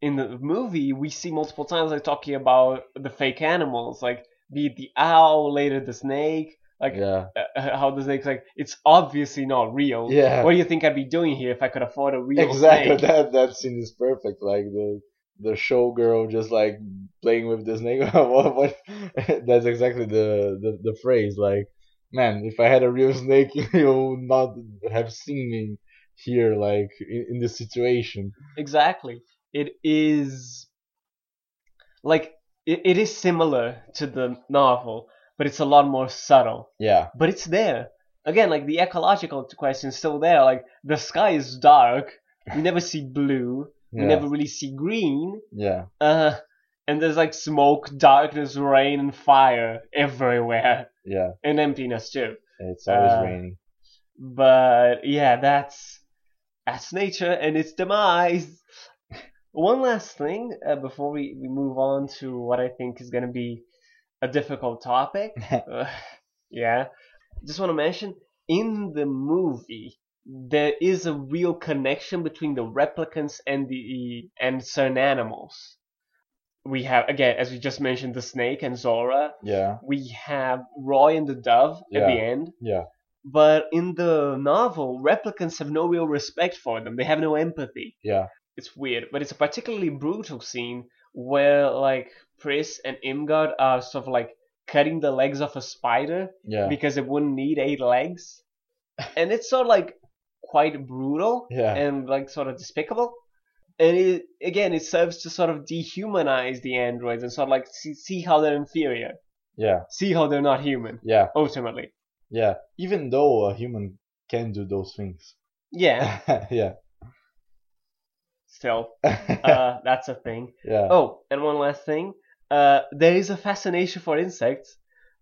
in the movie we see multiple times like talking about the fake animals, like be it the owl, later the snake. Like yeah uh, how the snake's like, it's obviously not real. Yeah. What do you think I'd be doing here if I could afford a real exactly snake? that that scene is perfect like the the showgirl just like playing with the snake what, what that's exactly the, the the phrase like man if i had a real snake you would not have seen me here like in, in this situation Exactly. It is like it, it is similar to the novel, but it's a lot more subtle. yeah But it's there. Again, like the ecological question is still there. Like the sky is dark. We never see blue. We yeah never really see green. yeah Uh, and there's like smoke, darkness, rain, and fire everywhere, yeah and emptiness too. it's always Uh, raining But yeah, that's that's nature and its demise. One last thing uh, before we, we move on to what I think is going to be a difficult topic. Uh, yeah, just want to mention in the movie there is a real connection between the replicants and the and certain animals. We have again, as we just mentioned, the snake and Zhora. Yeah, We have Roy and the dove at the end. yeah, But in the novel, replicants have no real respect for them. They have no empathy. yeah, It's weird, but it's a particularly brutal scene where like Pris and Irmgard are sort of like cutting the legs off a spider yeah, because it wouldn't need eight legs, and it's sort of like quite brutal yeah, and like sort of despicable. And it, again, it serves to sort of dehumanize the androids and sort of like see, see how they're inferior, yeah, see how they're not human yeah, ultimately. yeah. Even though a human can do those things. Yeah, yeah. Still, uh, that's a thing. yeah. Oh, and one last thing. Uh, there is a fascination for insects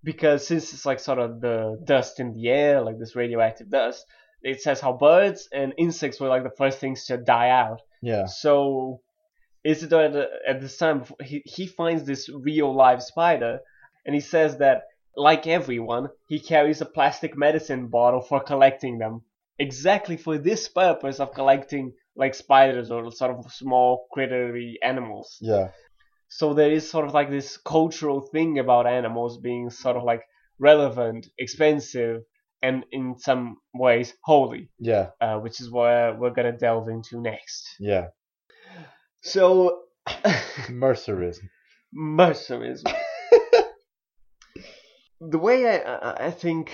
because since it's like sort of the dust in the air, like this radioactive dust, it says how birds and insects were like the first things to die out. Yeah. So Isidore at, the, at this time he he finds this real live spider, and he says that like everyone, he carries a plastic medicine bottle for collecting them, exactly for this purpose of collecting like spiders or sort of small crittery animals. Yeah. So there is sort of like this cultural thing about animals being sort of like relevant, expensive, and in some ways holy, Yeah. uh, which is where we're gonna delve into next. Yeah. So, Mercerism. mercerism. the way I, I, I think,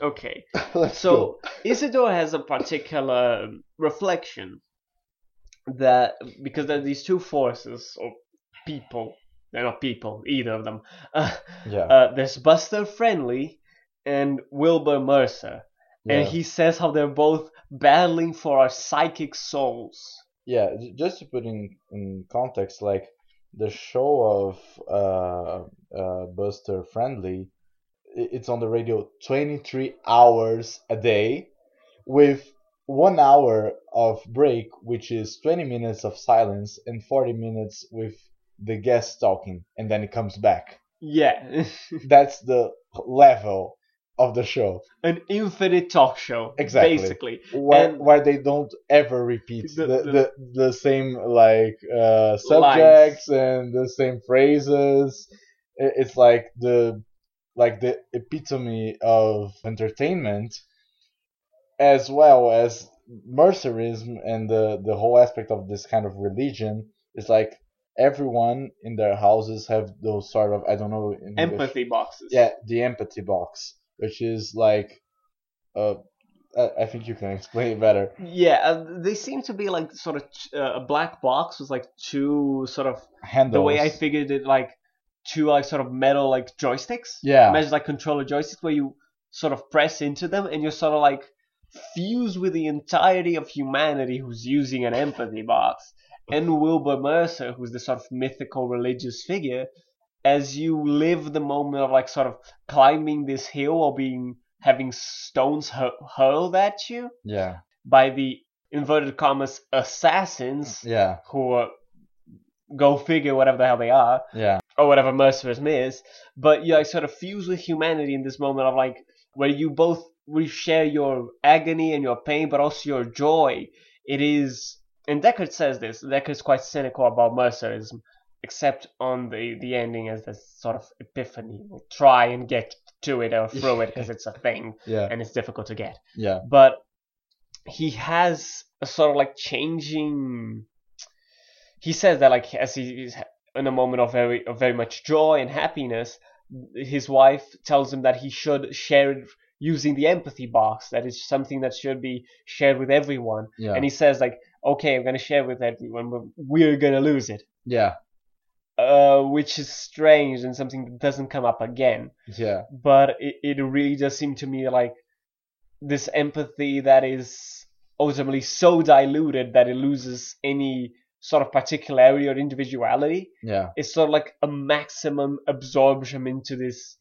okay, so Isidore has a particular reflection that because there are these two forces or people, they're not people, either of them. Uh. Yeah. uh, there's Buster Friendly and Wilbur Mercer, yeah. and he says how they're both battling for our psychic souls. yeah. Just to put in in context, like the show of uh, uh, Buster Friendly, it's on the radio 23 hours a day, with one hour of break, which is 20 minutes of silence and 40 minutes with the guest talking, and then it comes back. Yeah, That's the level of the show. an infinite talk show, Exactly. basically. where, And- where they don't ever repeat The- the, the- the, the, same like uh, subjects and the same phrases it's like the like the epitome of entertainment as well as mercerism and the the whole aspect of this kind of religion is like everyone in their houses have those sort of i don't know English- Empathy boxes. yeah the empathy box which is like uh I think you can explain it better. Yeah, uh, they seem to be like sort of uh, a black box with like two sort of Handles. the way I figured it like two like sort of metal like joysticks. Yeah. Imagine like controller joysticks where you sort of press into them and you're sort of like fused with the entirety of humanity who's using an empathy box. And Wilbur Mercer, who's the sort of mythical religious figure, as you live the moment of like sort of climbing this hill or being having stones hur- hurled at you Yeah. by the inverted commas assassins Yeah. who are, go figure whatever the hell they are Yeah. Or whatever mercerism is but you like sort of fuse with humanity in this moment of like where you both we share your agony and your pain but also your joy it is and Deckard says this Deckard's quite cynical about mercerism except on the the ending as this sort of epiphany we'll try and get to it or through it because it's a thing Yeah. and it's difficult to get Yeah. but he has a sort of like changing he says that like as he in a moment of very of very much joy and happiness his wife tells him that he should share it using the empathy box that is something that should be shared with everyone Yeah. and he says like okay i'm going to share with everyone but we're going to lose it yeah. uh, which is strange and something that doesn't come up again Yeah. but it, it really does seem to me like this empathy that is ultimately so diluted that it loses any sort of particularity or individuality. Yeah. It's sort of like a maximum absorption into this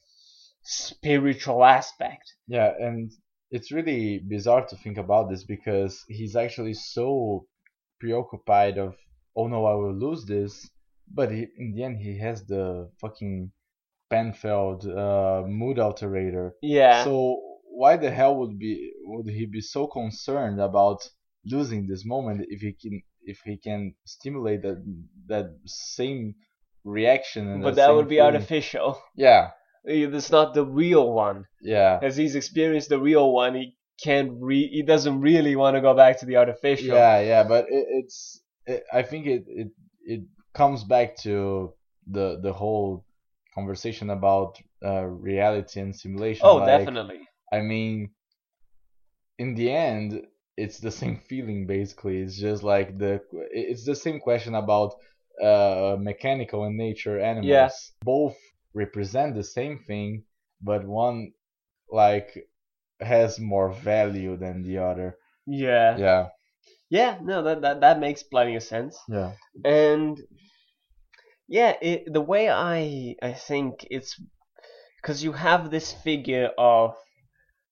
spiritual aspect. Yeah. And it's really bizarre to think about this because he's actually so preoccupied of oh no I will lose this, but he, in the end he has the fucking Penfield uh, mood alterator. Yeah. So why the hell would be would he be so concerned about losing this moment if he can if he can stimulate that that same reaction and but that would be feeling? artificial. Yeah, It's not the real one. yeah, As he's experienced the real one, he can't re- he doesn't really want to go back to the artificial. yeah, yeah. But it, it's it, I think it, it it comes back to the the whole conversation about uh, reality and simulation. Oh, like, definitely. I mean, in the end, it's the same feeling basically. It's just like the it's the same question about uh, mechanical and nature animals. Yeah. Both represent the same thing, but one like has more value than the other. Yeah. Yeah, Yeah, no, that, that that makes plenty of sense. yeah, And yeah, it, the way I I think it's because you have this figure of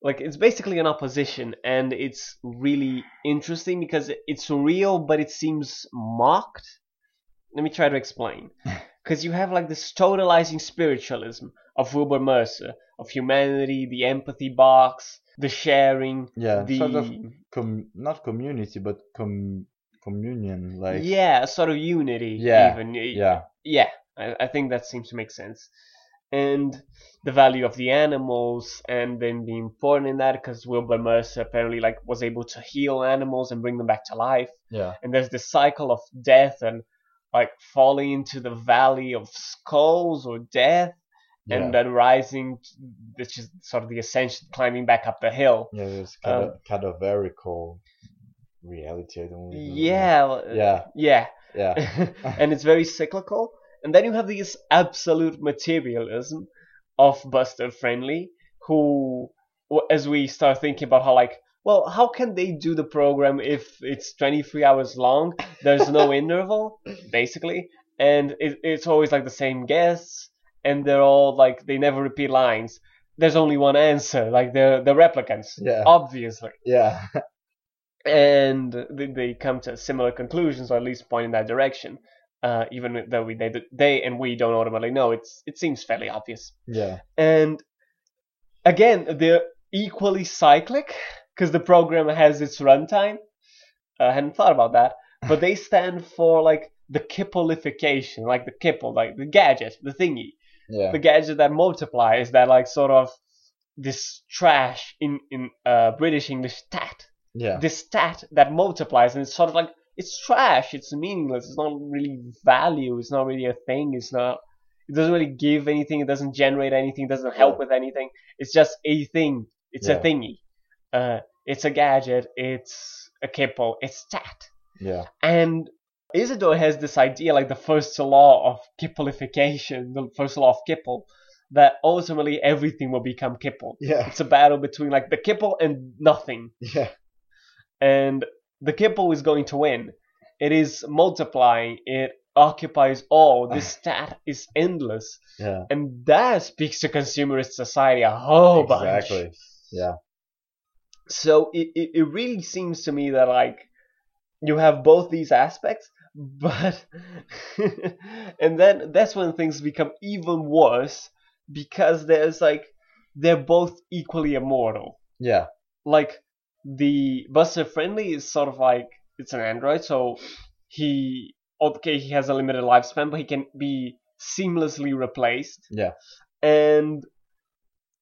like it's basically an opposition, and it's really interesting because it's real, but it seems mocked. Let me try to explain. Because you have like this totalizing spiritualism of Wilbur Mercer, of humanity, the empathy box, the sharing, yeah. the Sort of com- not community, but com- communion. Like yeah, sort of unity. Yeah, even yeah, yeah, I, I think that seems to make sense. And the value of the animals, and then the important in that, because Wilbur Mercer apparently like was able to heal animals and bring them back to life. yeah, And there's this cycle of death and like falling into the valley of skulls or death, yeah. and then rising, which is sort of the ascension, climbing back up the hill. yeah, there's um, cad- cadaverical reality. I don't know. Yeah, yeah, yeah. yeah, and it's very cyclical. And then you have this absolute materialism of Buster Friendly, who, as we start thinking about how, like, well, how can they do the program if it's 23 hours long? There's no interval, basically, and it, it's always like the same guests, and they're all like they never repeat lines. There's only one answer, like they're the replicants, yeah, obviously yeah, and they, they come to similar conclusions, or at least point in that direction. Uh, even though we they, they and we don't automatically know, it's it seems fairly obvious. yeah, And again, they're equally cyclic because the program has its runtime. I hadn't thought about that, but they stand for like the kippleification, like the kipple, like the gadget, the thingy, yeah, the gadget that multiplies, that like sort of this trash in in uh, British English stat yeah, this stat that multiplies and it's sort of like it's trash it's meaningless it's not really value it's not really a thing it's not it doesn't really give anything it doesn't generate anything it doesn't help Yeah. with anything it's just a thing it's Yeah. a thingy uh, it's a gadget it's a kipple it's that. yeah, and Isidore has this idea like the first law of kippleification the first law of kipple that ultimately everything will become kipple yeah, it's a battle between like the kipple and nothing yeah, and the kipple is going to win. It is multiplying. It occupies all. This stat is endless, yeah, and that speaks to consumerist society a whole bunch. exactly. Yeah, So it, it it really seems to me that like you have both these aspects, but and then that's when things become even worse because there's like they're both equally immortal. yeah, like the Buster Friendly is sort of like it's an android, so he okay he has a limited lifespan, but he can be seamlessly replaced. yeah, And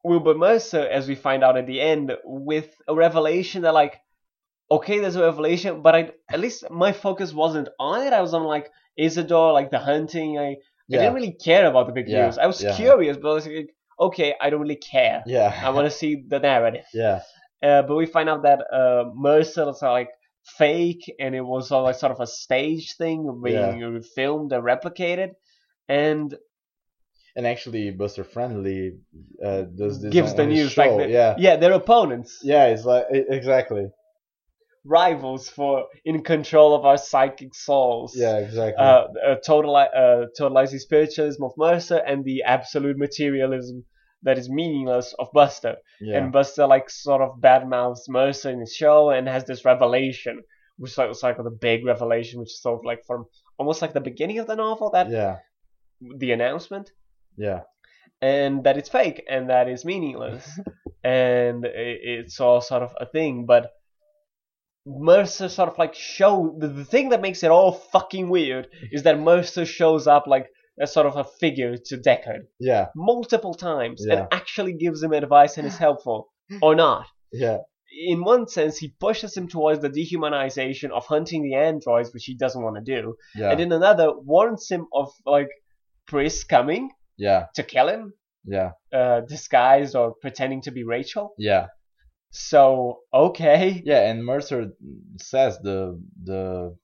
Wilbur Mercer, as we find out at the end, with a revelation that like okay, there's a revelation, but I at least my focus wasn't on it. I was on like Isidore, like the hunting. I, I didn't really care about the big Yeah, news. I was yeah. curious, but I was like, okay, I don't really care. yeah, I want to see the narrative. yeah, Uh, but we find out that uh, Mercer is like fake, and it was all like sort of a stage thing being filmed and replicated, and and actually Buster Friendly uh, does this gives the news show. like the, yeah, yeah, their opponents, yeah, it's like exactly. rivals for in control of our psychic souls. Yeah, exactly. Uh, uh, total, uh, totalizing spiritualism of Mercer and the absolute materialism that is meaningless of Buster. Yeah. And Buster like sort of badmouths Mercer in the show and has this revelation, which is like, it's like the big revelation, which is sort of like from almost like the beginning of the novel, that yeah. the announcement, Yeah. and that it's fake and that it's meaningless, and it's all sort of a thing. But Mercer sort of like show the, the thing that makes it all fucking weird is that Mercer shows up like as sort of a figure to Deckard Yeah. multiple times Yeah. and actually gives him advice and is helpful or not. Yeah. In one sense, he pushes him towards the dehumanization of hunting the androids, which he doesn't want to do, Yeah. and in another, warns him of like Pris coming yeah. to kill him, Yeah. uh, disguised or pretending to be Rachel. Yeah. So okay, Yeah, and Mercer says the the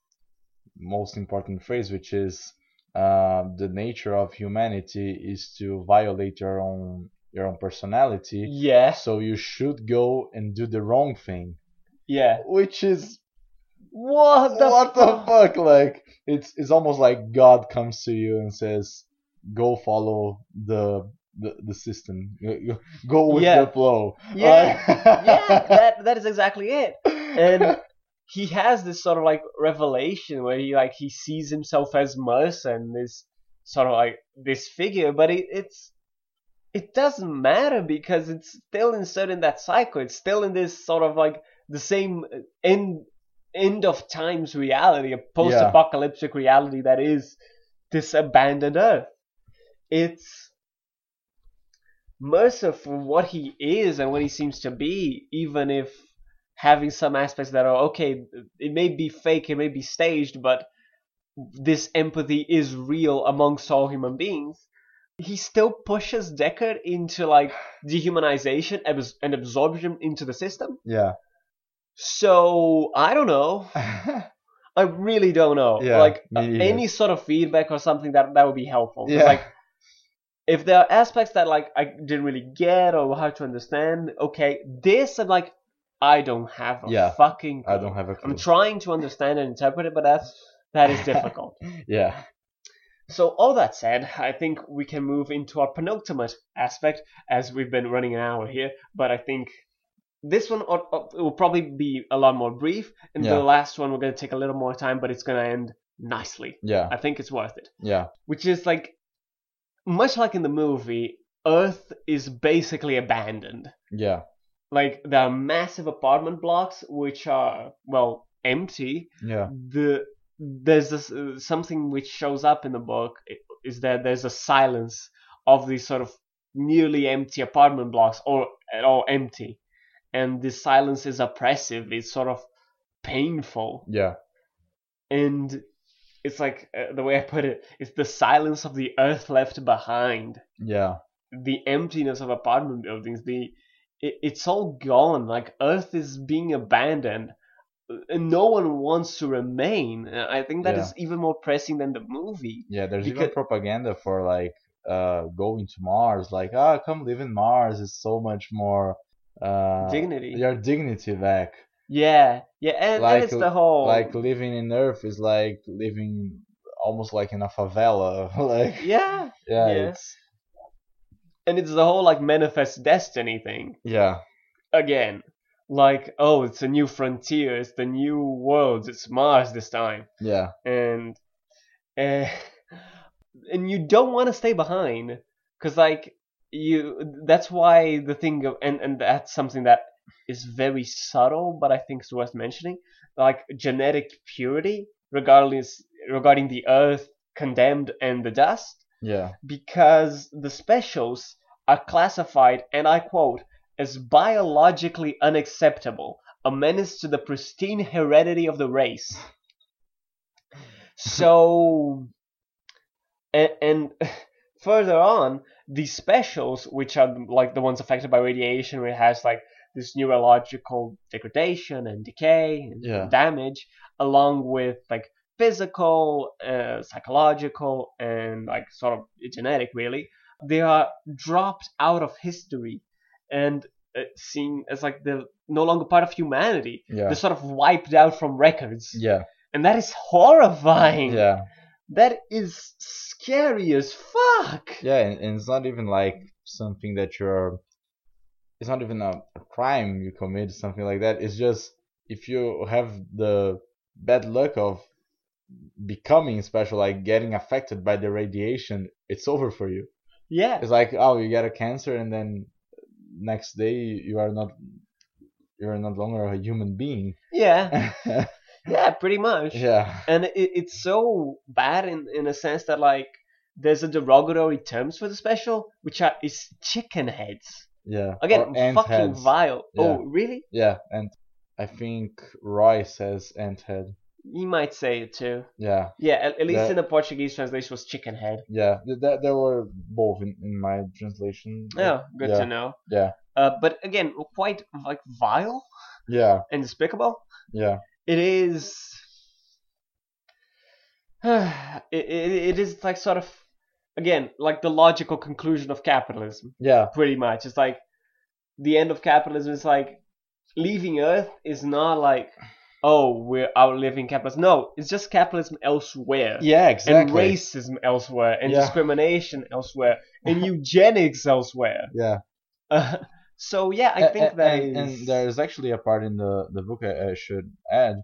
most important phrase, which is uh, the nature of humanity is to violate your own your own personality. yeah, So you should go and do the wrong thing, yeah. which is What the what the fuck? Like it's it's almost like God comes to you and says, "Go follow the the, the system. Go- Go with Yeah. the flow." Yeah, Like- yeah. That that is exactly it. and he has this sort of like revelation where he like he sees himself as Mercer and this sort of like this figure, but it, it's it doesn't matter because it's still inserted in that cycle. It's still in this sort of like the same uh, end end of times reality, a post-apocalyptic reality that is this abandoned Earth. It's Mercer for what he is and what he seems to be, even if having some aspects that are okay, it may be fake, it may be staged, but this empathy is real amongst all human beings. He still pushes Deckard into like dehumanization and absorption into the system. yeah. So I don't know. I really don't know. Yeah, like any sort of feedback or something that that would be helpful. Yeah. Like if there are aspects that like I didn't really get or how to understand, okay, this I'm like I don't have a Yeah, fucking I don't have a clue. I'm trying to understand and interpret it, but that's that is difficult. yeah. so all that said, I think we can move into our penultimate aspect as we've been running an hour here, but I think this one or- it will probably be a lot more brief, and Yeah. the last one we're going to take a little more time, but it's going to end nicely. Yeah. I think it's worth it. Yeah. Which is like, much like in the movie, Earth is basically abandoned. Yeah. Like there are massive apartment blocks which are well empty. Yeah. The there's this, uh, something which shows up in the book is that there's a silence of these sort of nearly empty apartment blocks or at all empty, and this silence is oppressive. It's sort of painful Yeah. and it's like uh, the way I put it, it's the silence of the earth left behind, Yeah. the emptiness of apartment buildings, the it, it's all gone. Like Earth is being abandoned, and no one wants to remain. I think that is Yeah. even more pressing than the movie. Yeah. There's even propaganda for like uh going to Mars. Like, ah, come live in Mars. It's so much more uh Dignity. Your dignity back. Yeah, yeah, and, Like- and it's the whole Like living in Earth is like living almost like in a favela. like yeah, yeah, yeah. It's and it's the whole like manifest destiny thing. yeah. again. Like, oh, it's a new frontier, it's the new world, it's Mars this time. Yeah. And uh, and you don't want to stay behind cuz like you that's why the thing of and and that's something that is very subtle but I think is worth mentioning. Like genetic purity regardless regarding the earth condemned and the dust Yeah. because the specials are classified, and I quote, as biologically unacceptable, a menace to the pristine heredity of the race. So, and, and further on, the specials, which are like the ones affected by radiation, where it has like this neurological degradation and decay and Yeah. damage, along with like physical, uh, psychological, and like sort of genetic, really, they are dropped out of history and uh, seen as like they're no longer part of humanity. Yeah. They're sort of wiped out from records, Yeah. and that is horrifying Yeah. That is scary as fuck. Yeah, and, and it's not even like something that you're. It's not even a, a crime you commit, something like that. It's just if you have the bad luck of becoming special, like getting affected by the radiation, it's over for you. Yeah. It's like oh, you get a cancer, and then next day you are not you are not longer a human being. Yeah. Yeah, pretty much. yeah, And it, it's so bad in in a sense that like there's a derogatory terms for the special, which are is chicken heads. yeah. Again, fucking heads. vile. Oh, yeah. Oh, really? Yeah, and I think Roy says ant head. You might say it too. Yeah, Yeah, at, at least That- in the Portuguese translation was chicken head. yeah. Th- That there were both in, in my translation. Oh, good yeah. to know. Yeah. Uh, but again, quite like vile Yeah, and despicable. yeah, It is. it, it, it is like sort of again like the logical conclusion of capitalism. yeah, pretty much. It's like the end of capitalism is like leaving Earth is not like oh we're outliving capitalism. No, it's just capitalism elsewhere. yeah. exactly. And racism elsewhere, and Yeah. discrimination elsewhere, and eugenics elsewhere. Yeah. Uh, so yeah, I think that and, is. and there's actually a part in the the book I, I should add,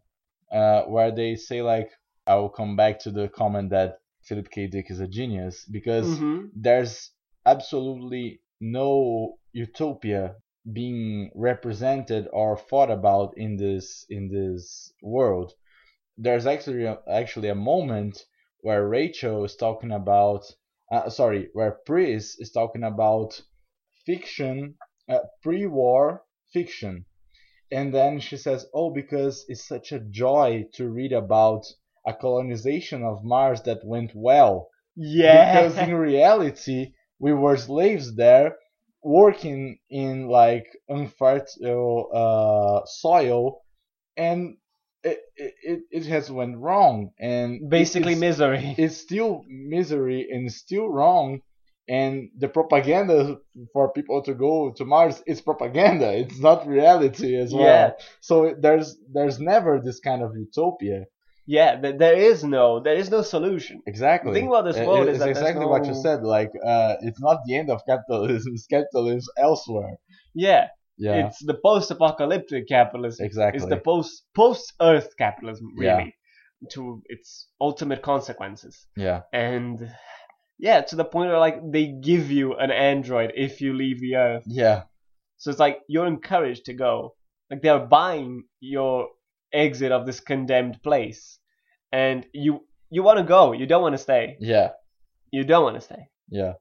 uh, where they say like I will come back to the comment that Philip K. Dick is a genius because Mhm. there's absolutely no utopia being represented or thought about in this in this world. There's actually a, actually a moment where Rachel is talking about uh, sorry, where Pris is talking about fiction, uh, pre-war fiction, and then she says, "Oh, because it's such a joy to read about a colonization of Mars that went well." yeah, because in reality we were slaves there working in like unfertile uh, soil and it, it, it has went wrong and basically it's, misery. it's still misery and still wrong and the propaganda for people to go to Mars is propaganda it's not reality as well Yeah. so there's there's never this kind of utopia yeah, th- there is no, there is no solution. Exactly. The thing about this world it- is that exactly what you said. Like, uh, it's not the end of capitalism. It's capitalism elsewhere. Yeah, Yeah. it's the post-apocalyptic capitalism. exactly. It's the post post-Earth capitalism, Yeah. really, to its ultimate consequences. yeah. And yeah, to the point where like they give you an android if you leave the Earth. Yeah. So it's like you're encouraged to go. Like they're buying your exit of this condemned place, and you you want to go. You don't want to stay. Yeah. You don't want to stay. Yeah.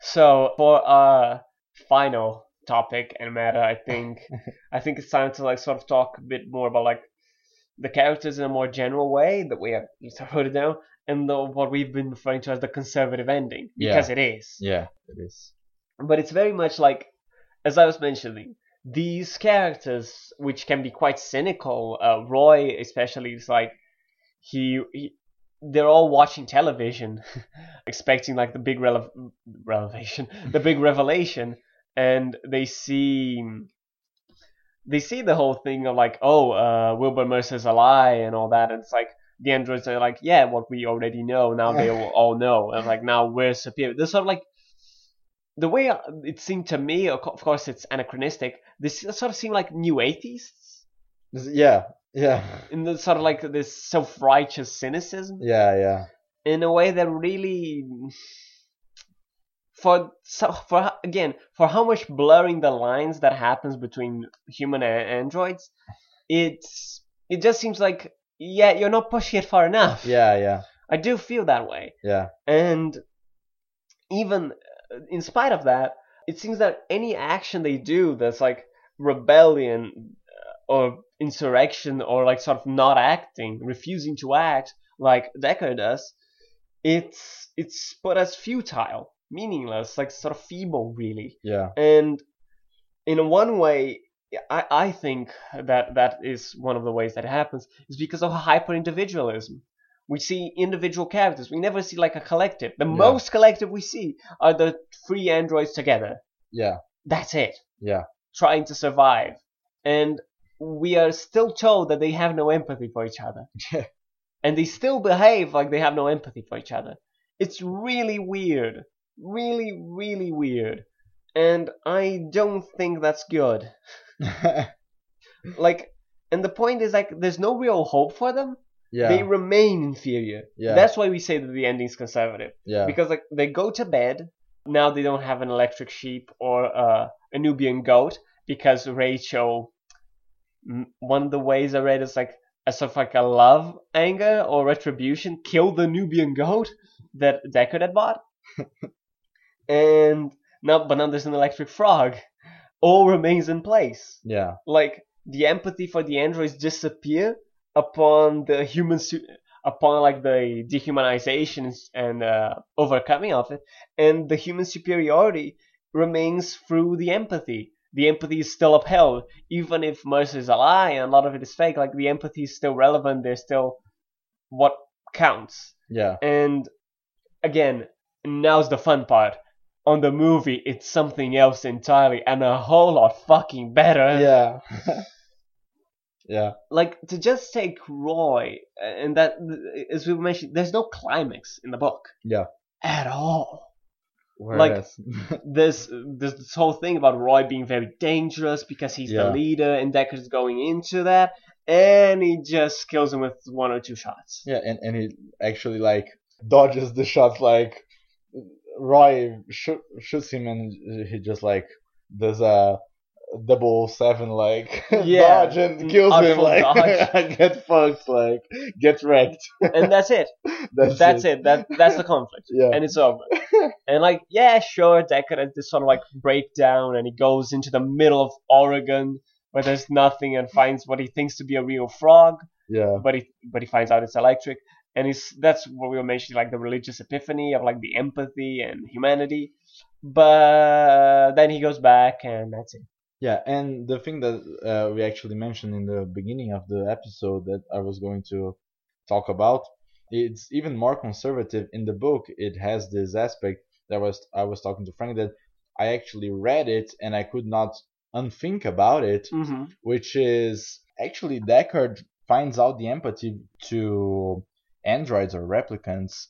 So for our final topic and matter, I think I think it's time to like sort of talk a bit more about like the characters in a more general way that we have at least I wrote it down, and the, what we've been referring to as the conservative ending Yeah. because it is. Yeah. It is. But it's very much like, as I was mentioning, these characters which can be quite cynical. Uh, Roy especially is like he, he they're all watching television, expecting like the big rele- revelation, the big revelation, and they see they see the whole thing of like, oh, uh, Wilbur Mercer's a lie and all that, and it's like the androids are like, yeah, what we already know now they will all know, and like now we're superior. They're sort of like the way it seemed to me. Of course, it's anachronistic. This sort of seemed like new atheists Yeah. Yeah. in the sort of like this self-righteous cynicism Yeah. Yeah. in a way that really for so for again for how much blurring the lines that happens between human and androids it's it just seems like yeah you're not pushing it far enough Yeah. Yeah. i do feel that way Yeah. and even uh, in spite of that it seems that any action they do that's like rebellion uh, or insurrection or like sort of not acting refusing to act like Deckard does it's it's put as futile meaningless like sort of feeble really Yeah. and in one way I, I think that that is one of the ways that it happens is because of hyper individualism we see individual characters we never see like a collective the Yeah. most collective we see are the three androids together Yeah. that's it Yeah. trying to survive and we are still told that they have no empathy for each other. Yeah. And they still behave like they have no empathy for each other. It's really weird. Really, really weird. And I don't think that's good. Like, and the point is, like, there's no real hope for them. Yeah. They remain inferior. Yeah. That's why we say that the ending's conservative. yeah. Because, like, they go to bed. Now they don't have an electric sheep or uh, a Nubian goat because Rachel. One of the ways I read is like a sort of like a love anger or retribution killed the Nubian goat that Deckard had bought. and now, but now there's an electric frog. All remains in place yeah. like the empathy for the androids disappear upon the human su- upon like the dehumanization and uh, overcoming of it and the human superiority remains through the empathy the empathy is still upheld even if most is a lie and a lot of it is fake like the empathy is still relevant there's still what counts Yeah. and again now's the fun part on the movie it's something else entirely and a whole lot fucking better Yeah. yeah. like to just take Roy and that as we mentioned, there's no climax in the book. Yeah. At all. Whereas, There's there's this whole thing about Roy being very dangerous because he's Yeah. the leader and Deckard's going into that and he just kills him with one or two shots. yeah, and, and he actually like dodges the shots like Roy sh- shoots him and he just like does a double seven like Yeah, dodge and mm, kills him like get fucked like get wrecked. And that's it. That's, That's it. That that's the conflict. Yeah. And it's over. and like, yeah, sure, Deckard has this sort of like breakdown and he goes into the middle of Oregon where there's nothing and finds what he thinks to be a real frog. yeah. but he but he finds out it's electric and it's that's what we were mentioning like the religious epiphany of like the empathy and humanity but then he goes back and that's it Yeah, and the thing that uh, we actually mentioned in the beginning of the episode that I was going to talk about, it's even more conservative in the book. It has this aspect that was I was talking to Frank that I actually read it and I could not unthink about it, mm-hmm. which is actually Deckard finds out the empathy to androids or replicants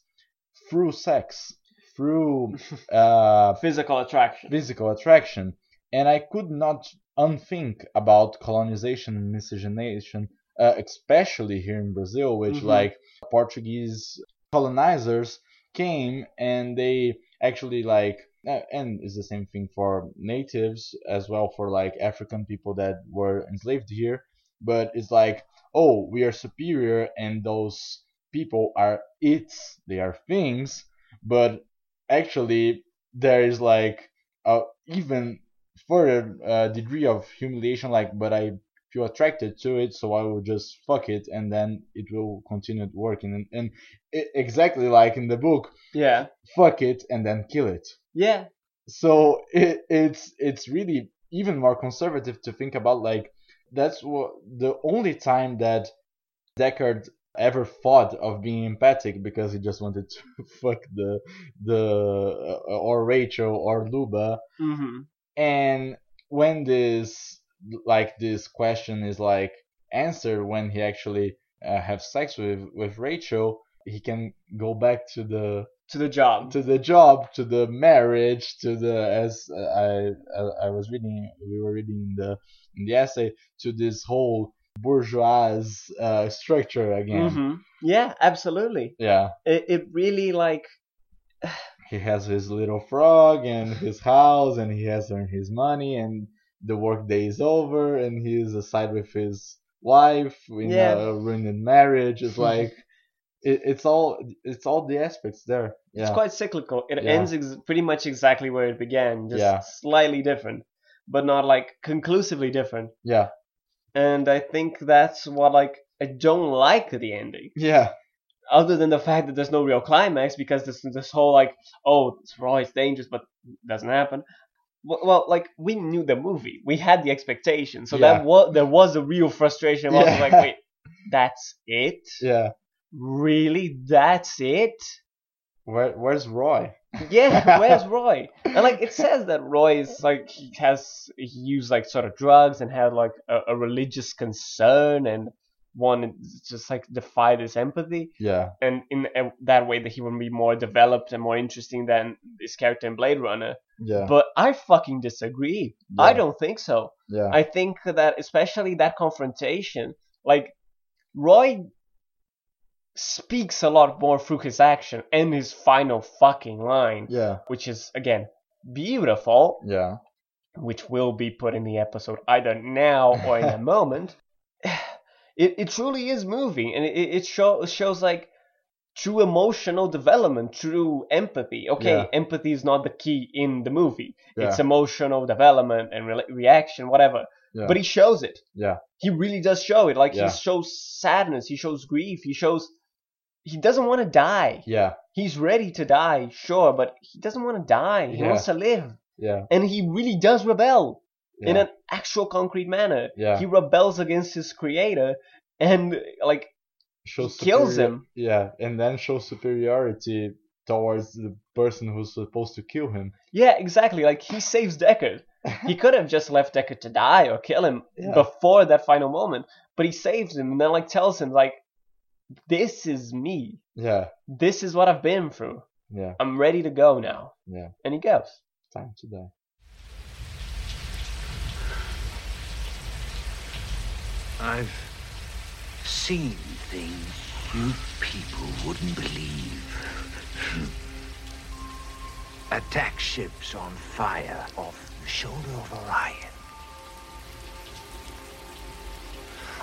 through sex, through uh, physical attraction physical attraction. And I could not unthink about colonization and miscegenation, uh, especially here in Brazil, which Mhm. like Portuguese colonizers came and they actually like, uh, and it's the same thing for natives as well for like African people that were enslaved here. But it's like, oh, we are superior, and those people are it's, they are things, but actually there is like a even further uh, degree of humiliation like but i feel attracted to it so i will just fuck it and then it will continue working. And, and i exactly like in the book yeah. fuck it and then kill it. Yeah. So it, it's it's really even more conservative to think about like that's what the only time that Deckard ever thought of being empathic because he just wanted to fuck the the uh, or Rachel or Luba. Mm-hmm. And when this like this question is like answered when he actually uh, have sex with with Rachel he can go back to the to the job. to the job to the marriage to the as I I, I was reading we were reading in the in the essay to this whole bourgeois uh, structure again. Mm-hmm. yeah absolutely. Yeah. It, it really like he has his little frog and his house and he has earned his money and the work day is over and he is aside with his wife in Yeah. a ruined marriage. It's like it, it's all it's all the aspects there. Yeah. it's quite cyclical. It Yeah. ends ex- pretty much exactly where it began just slightly different but not like conclusively different. Yeah. And i think that's what like i don't like the ending. Yeah other than the fact that there's no real climax because this this whole like oh it's raw it's dangerous but it doesn't happen. Well, well like we knew the movie. We had the expectation so Yeah. that was there was a real frustration. I was like wait that's it? Yeah. Really? That's it? Where, where's Roy? Yeah, where's Roy? And like it says that Roy is like he has he used like sort of drugs and had like a, a religious concern and to just like defy this empathy Yeah. and in a, that way that he would be more developed and more interesting than this character in Blade Runner. Yeah. But I fucking disagree. I don't think so. Yeah. I think that especially that confrontation, like Roy speaks a lot more through his action and his final fucking line, yeah. which is again beautiful, Yeah. which will be put in the episode either now or in a moment. It it truly is moving, and it it show, shows like true emotional development, true empathy. Okay, Yeah. empathy is not the key in the movie. It's emotional development and re- reaction, whatever. Yeah. But he shows it. Yeah. He really does show it. Like Yeah. he shows sadness. He shows grief. He shows he doesn't want to die. Yeah. He's ready to die, sure, but he doesn't want to die. He Yeah. wants to live, Yeah. and he really does rebel Yeah. in an actual concrete manner. Yeah. He rebels against his creator, and like shows kills him. Yeah, and then shows superiority towards the person who's supposed to kill him. yeah, exactly. Like he saves Deckard. he could have just left Deckard to die or kill him Yeah. before that final moment, but he saves him and then like tells him like, "This is me. Yeah, This is what I've been through. yeah, I'm ready to go now." yeah. And he goes. Time to die. I've seen things you people wouldn't believe. Attack ships on fire off the shoulder of Orion.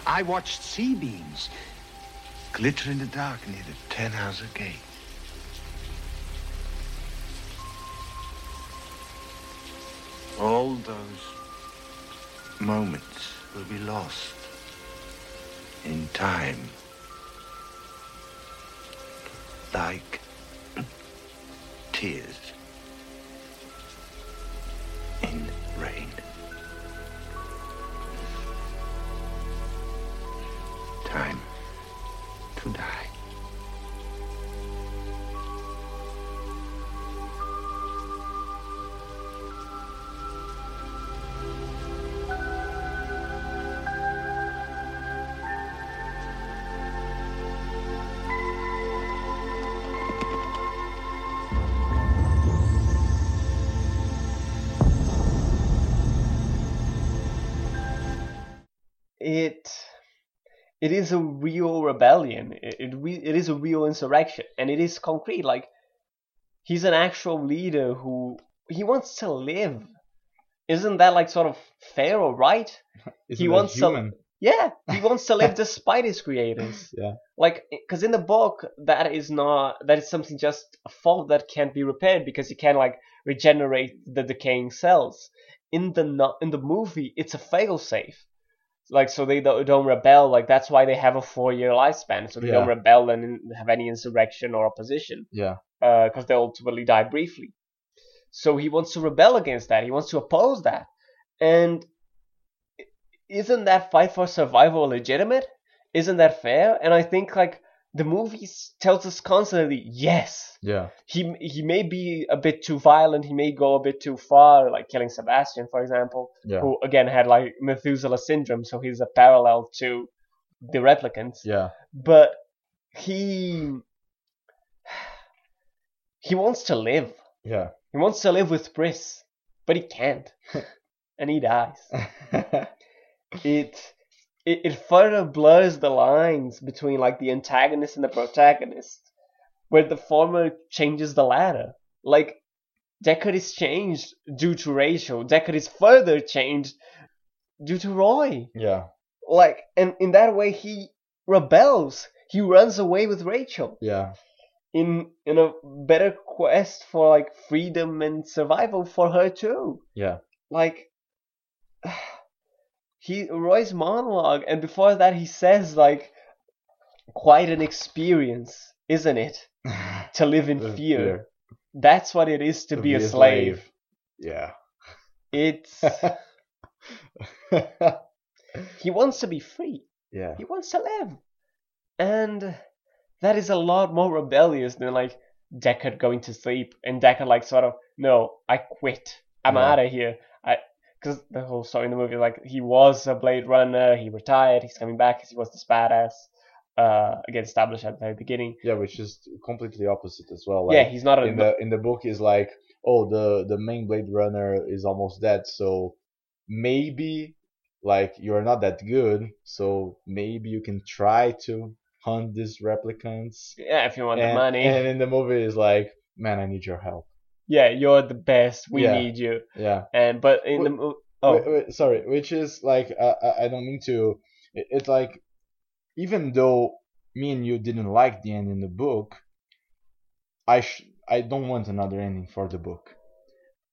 I watched C-beams glitter in the dark near the Tannhäuser Gate. All those moments will be lost in time. Like tears in it is a real rebellion. It it, re- it is a real insurrection, and it is concrete. Like he's an actual leader who he wants to live. Isn't that like sort of fair or right? Isn't He wants to- human? Yeah, he wants to live despite his creators. Yeah. Like, because in the book, that is not that is something just a fault that can't be repaired because you can't like regenerate the decaying cells. In the in the movie, it's a failsafe. Like, so they don't, rebel. Like that's why they have a four year lifespan, so they don't rebel and have any insurrection or opposition Yeah, uh, because they ultimately die briefly. So he wants to rebel against that. He wants to oppose that. And isn't that fight for survival legitimate? Isn't that fair? And I think like the movie tells us constantly, yes, yeah, he he may be a bit too violent. He may go a bit too far, like killing Sebastian, for example, yeah, who again had like Methuselah syndrome, so he's a parallel to the replicants yeah, but he he wants to live. yeah. He wants to live with Pris, but he can't, and he dies. It, it it further blurs the lines between like the antagonist and the protagonist, where the former changes the latter. Like Deckard is changed due to Rachel. Deckard is further changed due to Roy. Yeah, like and in that way he rebels. He runs away with rachel. Yeah, in in a better quest for like freedom and survival for her too. Yeah, like he roy's monologue and before that he says like quite an experience isn't it to live in fear that's what it is to, be, a slave, Yeah. it's he wants to be free yeah. He wants to live. And that is a lot more rebellious than like Deckard going to sleep, and Deckard like sort of, no, I quit. I'm Yeah. out of here. Because the whole story in the movie, like he was a Blade Runner, he retired, he's coming back because he was this badass. Uh, again, established at the very beginning. Yeah, which is completely opposite as well. Like, yeah, he's not a in the in the book is like, oh, the the main Blade Runner is almost dead, so maybe like you're not that good, so maybe you can try to hunt these replicants. yeah. If you want and, the money, and in the movie is like, man, I need your help. Yeah, you're the best. We Yeah. need you. Yeah. And but in the oh Wait, wait, sorry, which is like uh, I I don't mean to. It's like even though me and you didn't like the end in the book, I sh- I don't want another ending for the book.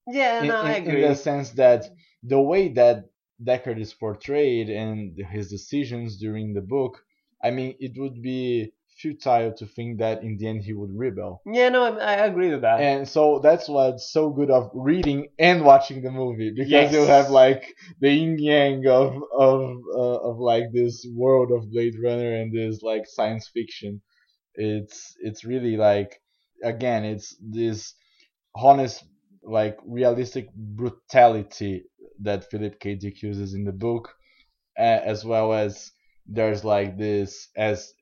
yeah, in, no, I in- in the sense that the way that Deckard is portrayed and his decisions during the book, I mean, it would be futile to think that in the end he would rebel. Yeah, no, I, I agree with that. And so that's what's so good of reading and watching the movie because Yes. you have like the yin yang of of uh, of like this world of Blade Runner and this like science fiction. It's it's really like again it's this honest like realistic brutality that Philip K. Dick uses in the book, uh, as well as there's like this as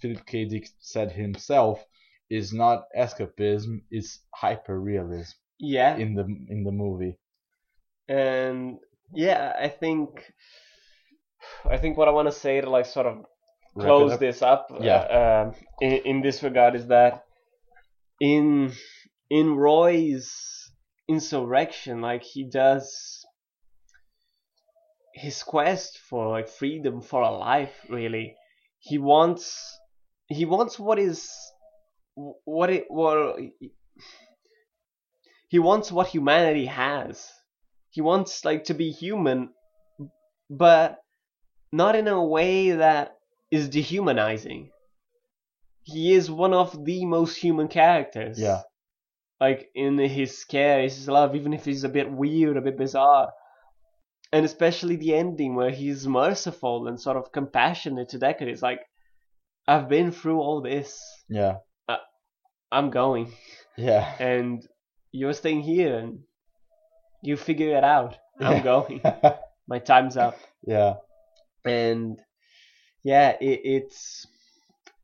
Philip K. Dick said himself is not escapism, it's hyperrealism. yeah, in the in the movie. and yeah, I think I think what I want to say to like sort of close up. this up, Yeah. uh, um, in, in this regard is that in in Roy's insurrection, like he does his quest for like freedom for a life. Really, he wants he wants what is what it what he wants what humanity has. He wants like to be human, but not in a way that is dehumanizing. He is one of the most human characters. Yeah. Like in his care, his love, even if he's a bit weird, a bit bizarre. And especially the ending where he's merciful and sort of compassionate to Deckard. It's like, I've been through all this. Yeah, I'm going. yeah, And you're staying here and you figure it out. I'm going. My time's up. yeah, and yeah, it, it's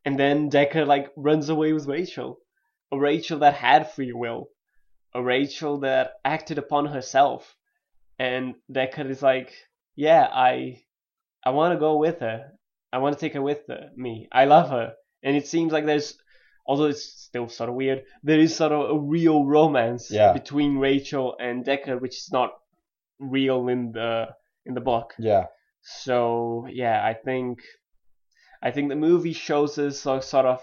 and then Deckard like runs away with Rachel, a Rachel that had free will, a Rachel that acted upon herself, and Deckard is like, yeah, I, I want to go with her. I want to take her with her, me. I love her, and it seems like there's, although it's still sort of weird, there is sort of a real romance Yeah. between Rachel and Deckard, which is not real in the in the book. yeah, So yeah, I think I think the movie shows us sort of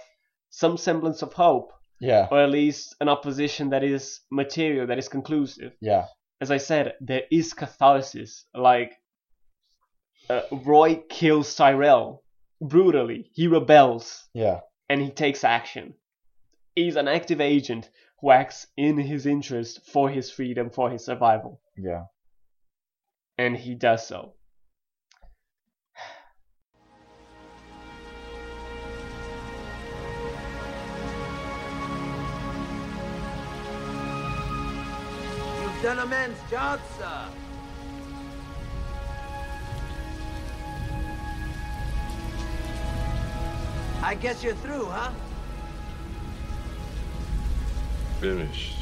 some semblance of hope, yeah, or at least an opposition that is material, that is conclusive. yeah, As I said, there is catharsis. Like uh, Roy kills Tyrell brutally. He rebels yeah, and he takes action. He's an active agent who acts in his interest for his freedom, for his survival, yeah. and he does so. Done a man's job, sir. I guess you're through, huh? Finished.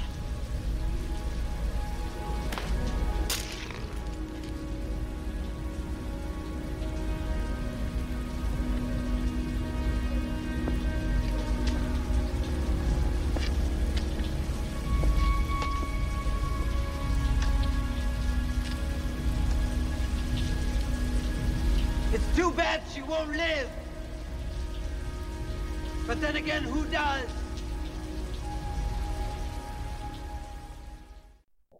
Won't live. But then again, who does?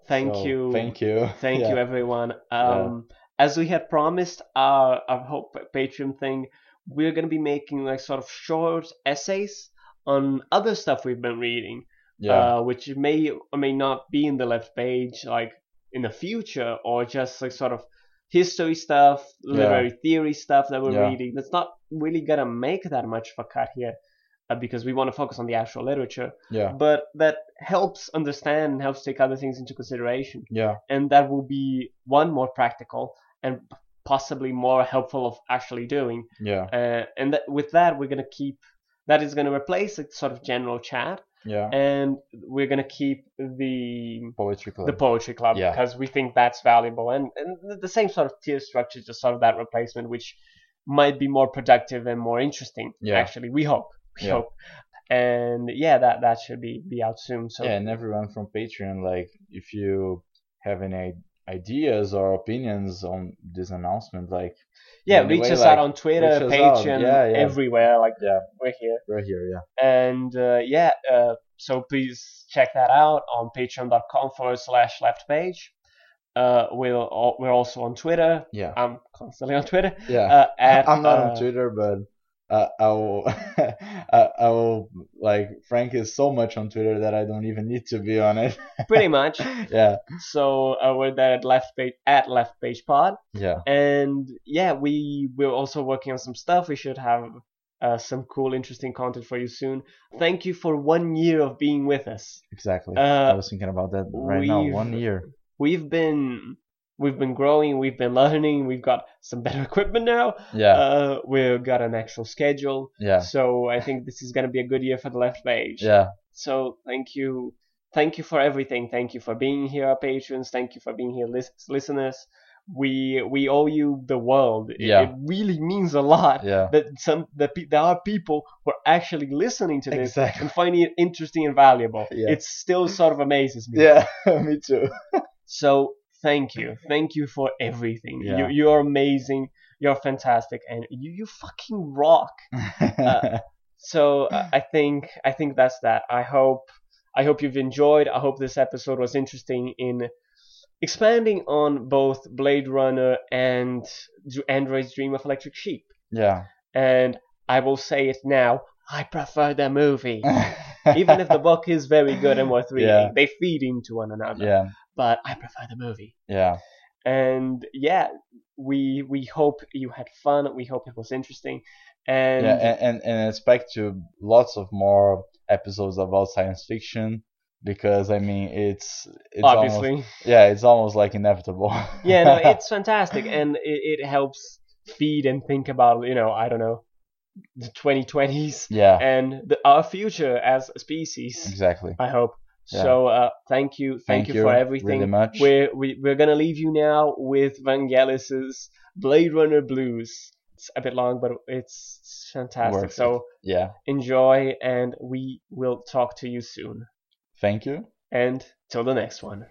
Thank So, you. Thank you. Thank Yeah. you, everyone. Um, As we had promised, our, our Hope Patreon thing, we're going to be making like sort of short essays on other stuff we've been reading, Yeah, uh, which may or may not be in the left page, like in the future, or just like sort of history stuff, literary theory stuff that we're Yeah. reading. That's not really gonna make that much of a cut here. uh, because we want to focus on the actual literature, Yeah. but that helps understand and helps take other things into consideration, Yeah. and that will be one more practical and possibly more helpful of actually doing. Yeah. Uh, and that, with that, we're gonna keep that is gonna replace a sort of general chat, Yeah. and we're gonna keep the Poetry club. the poetry club Yeah. because we think that's valuable and, and the same sort of tier structure just sort of that replacement which might be more productive and more interesting Yeah. actually we hope we Yeah. hope and yeah that that should be be out soon so yeah, and everyone from Patreon, like, if you have any ideas or opinions on this announcement, like, yeah reach us like, out on twitter reach us out. patreon Yeah, yeah. everywhere like Yeah. we're here we're here, yeah. and uh, yeah uh, so please check that out on patreon.com forward slash left page uh, we'll, we're also on twitter Yeah. i'm constantly on twitter Yeah. uh, at, I'm not uh, on Twitter, but uh, I will, I, I will, like, Frank is so much on Twitter that I don't even need to be on it. pretty much. yeah. So uh, we're there at left page at left page pod, Yeah. and yeah, we we're also working on some stuff. We should have uh, some cool, interesting content for you soon. Thank you for one year of being with us. Exactly. I Uh, was thinking about that right now. One year. we've been we've been growing, we've been learning, we've got some better equipment now. Yeah. Uh, we've got an actual schedule. yeah. So I think this is gonna be a good year for the left page. Yeah. So thank you, thank you for everything. Thank you for being here, our patrons. Thank you for being here, lis- listeners. We we owe you the world. It, Yeah. it really means a lot Yeah. that some that pe- there are people who are actually listening to this Exactly. and finding it interesting and valuable. Yeah. It still sort of amazes me. Yeah. Me too. So thank you, thank you for everything. Yeah. You you're amazing. You're fantastic, and you you fucking rock. So uh, I think I think that's that. I hope I hope you've enjoyed. I hope this episode was interesting in expanding on both Blade Runner and Androids Dream of Electric Sheep. yeah. And I will say it now. I prefer the movie, even if the book is very good and worth reading. Yeah. They feed into one another, yeah. But I prefer the movie. Yeah. And yeah, we we hope you had fun. We hope it was interesting. And yeah. And, and and expect to lots of more episodes about science fiction because I mean it's it's obviously. almost, yeah it's almost like inevitable. yeah, no, it's fantastic, and it, it helps feed and think about you know I don't know the 2020s yeah. and the, our future as a species. Exactly. I hope. Yeah. So uh, thank you, thank, you, for everything. really much. We're we, we're gonna leave you now with Vangelis's Blade Runner Blues. It's a bit long, but it's fantastic. Worth it. so Yeah. enjoy, and we will talk to you soon. Thank you. And till the next one.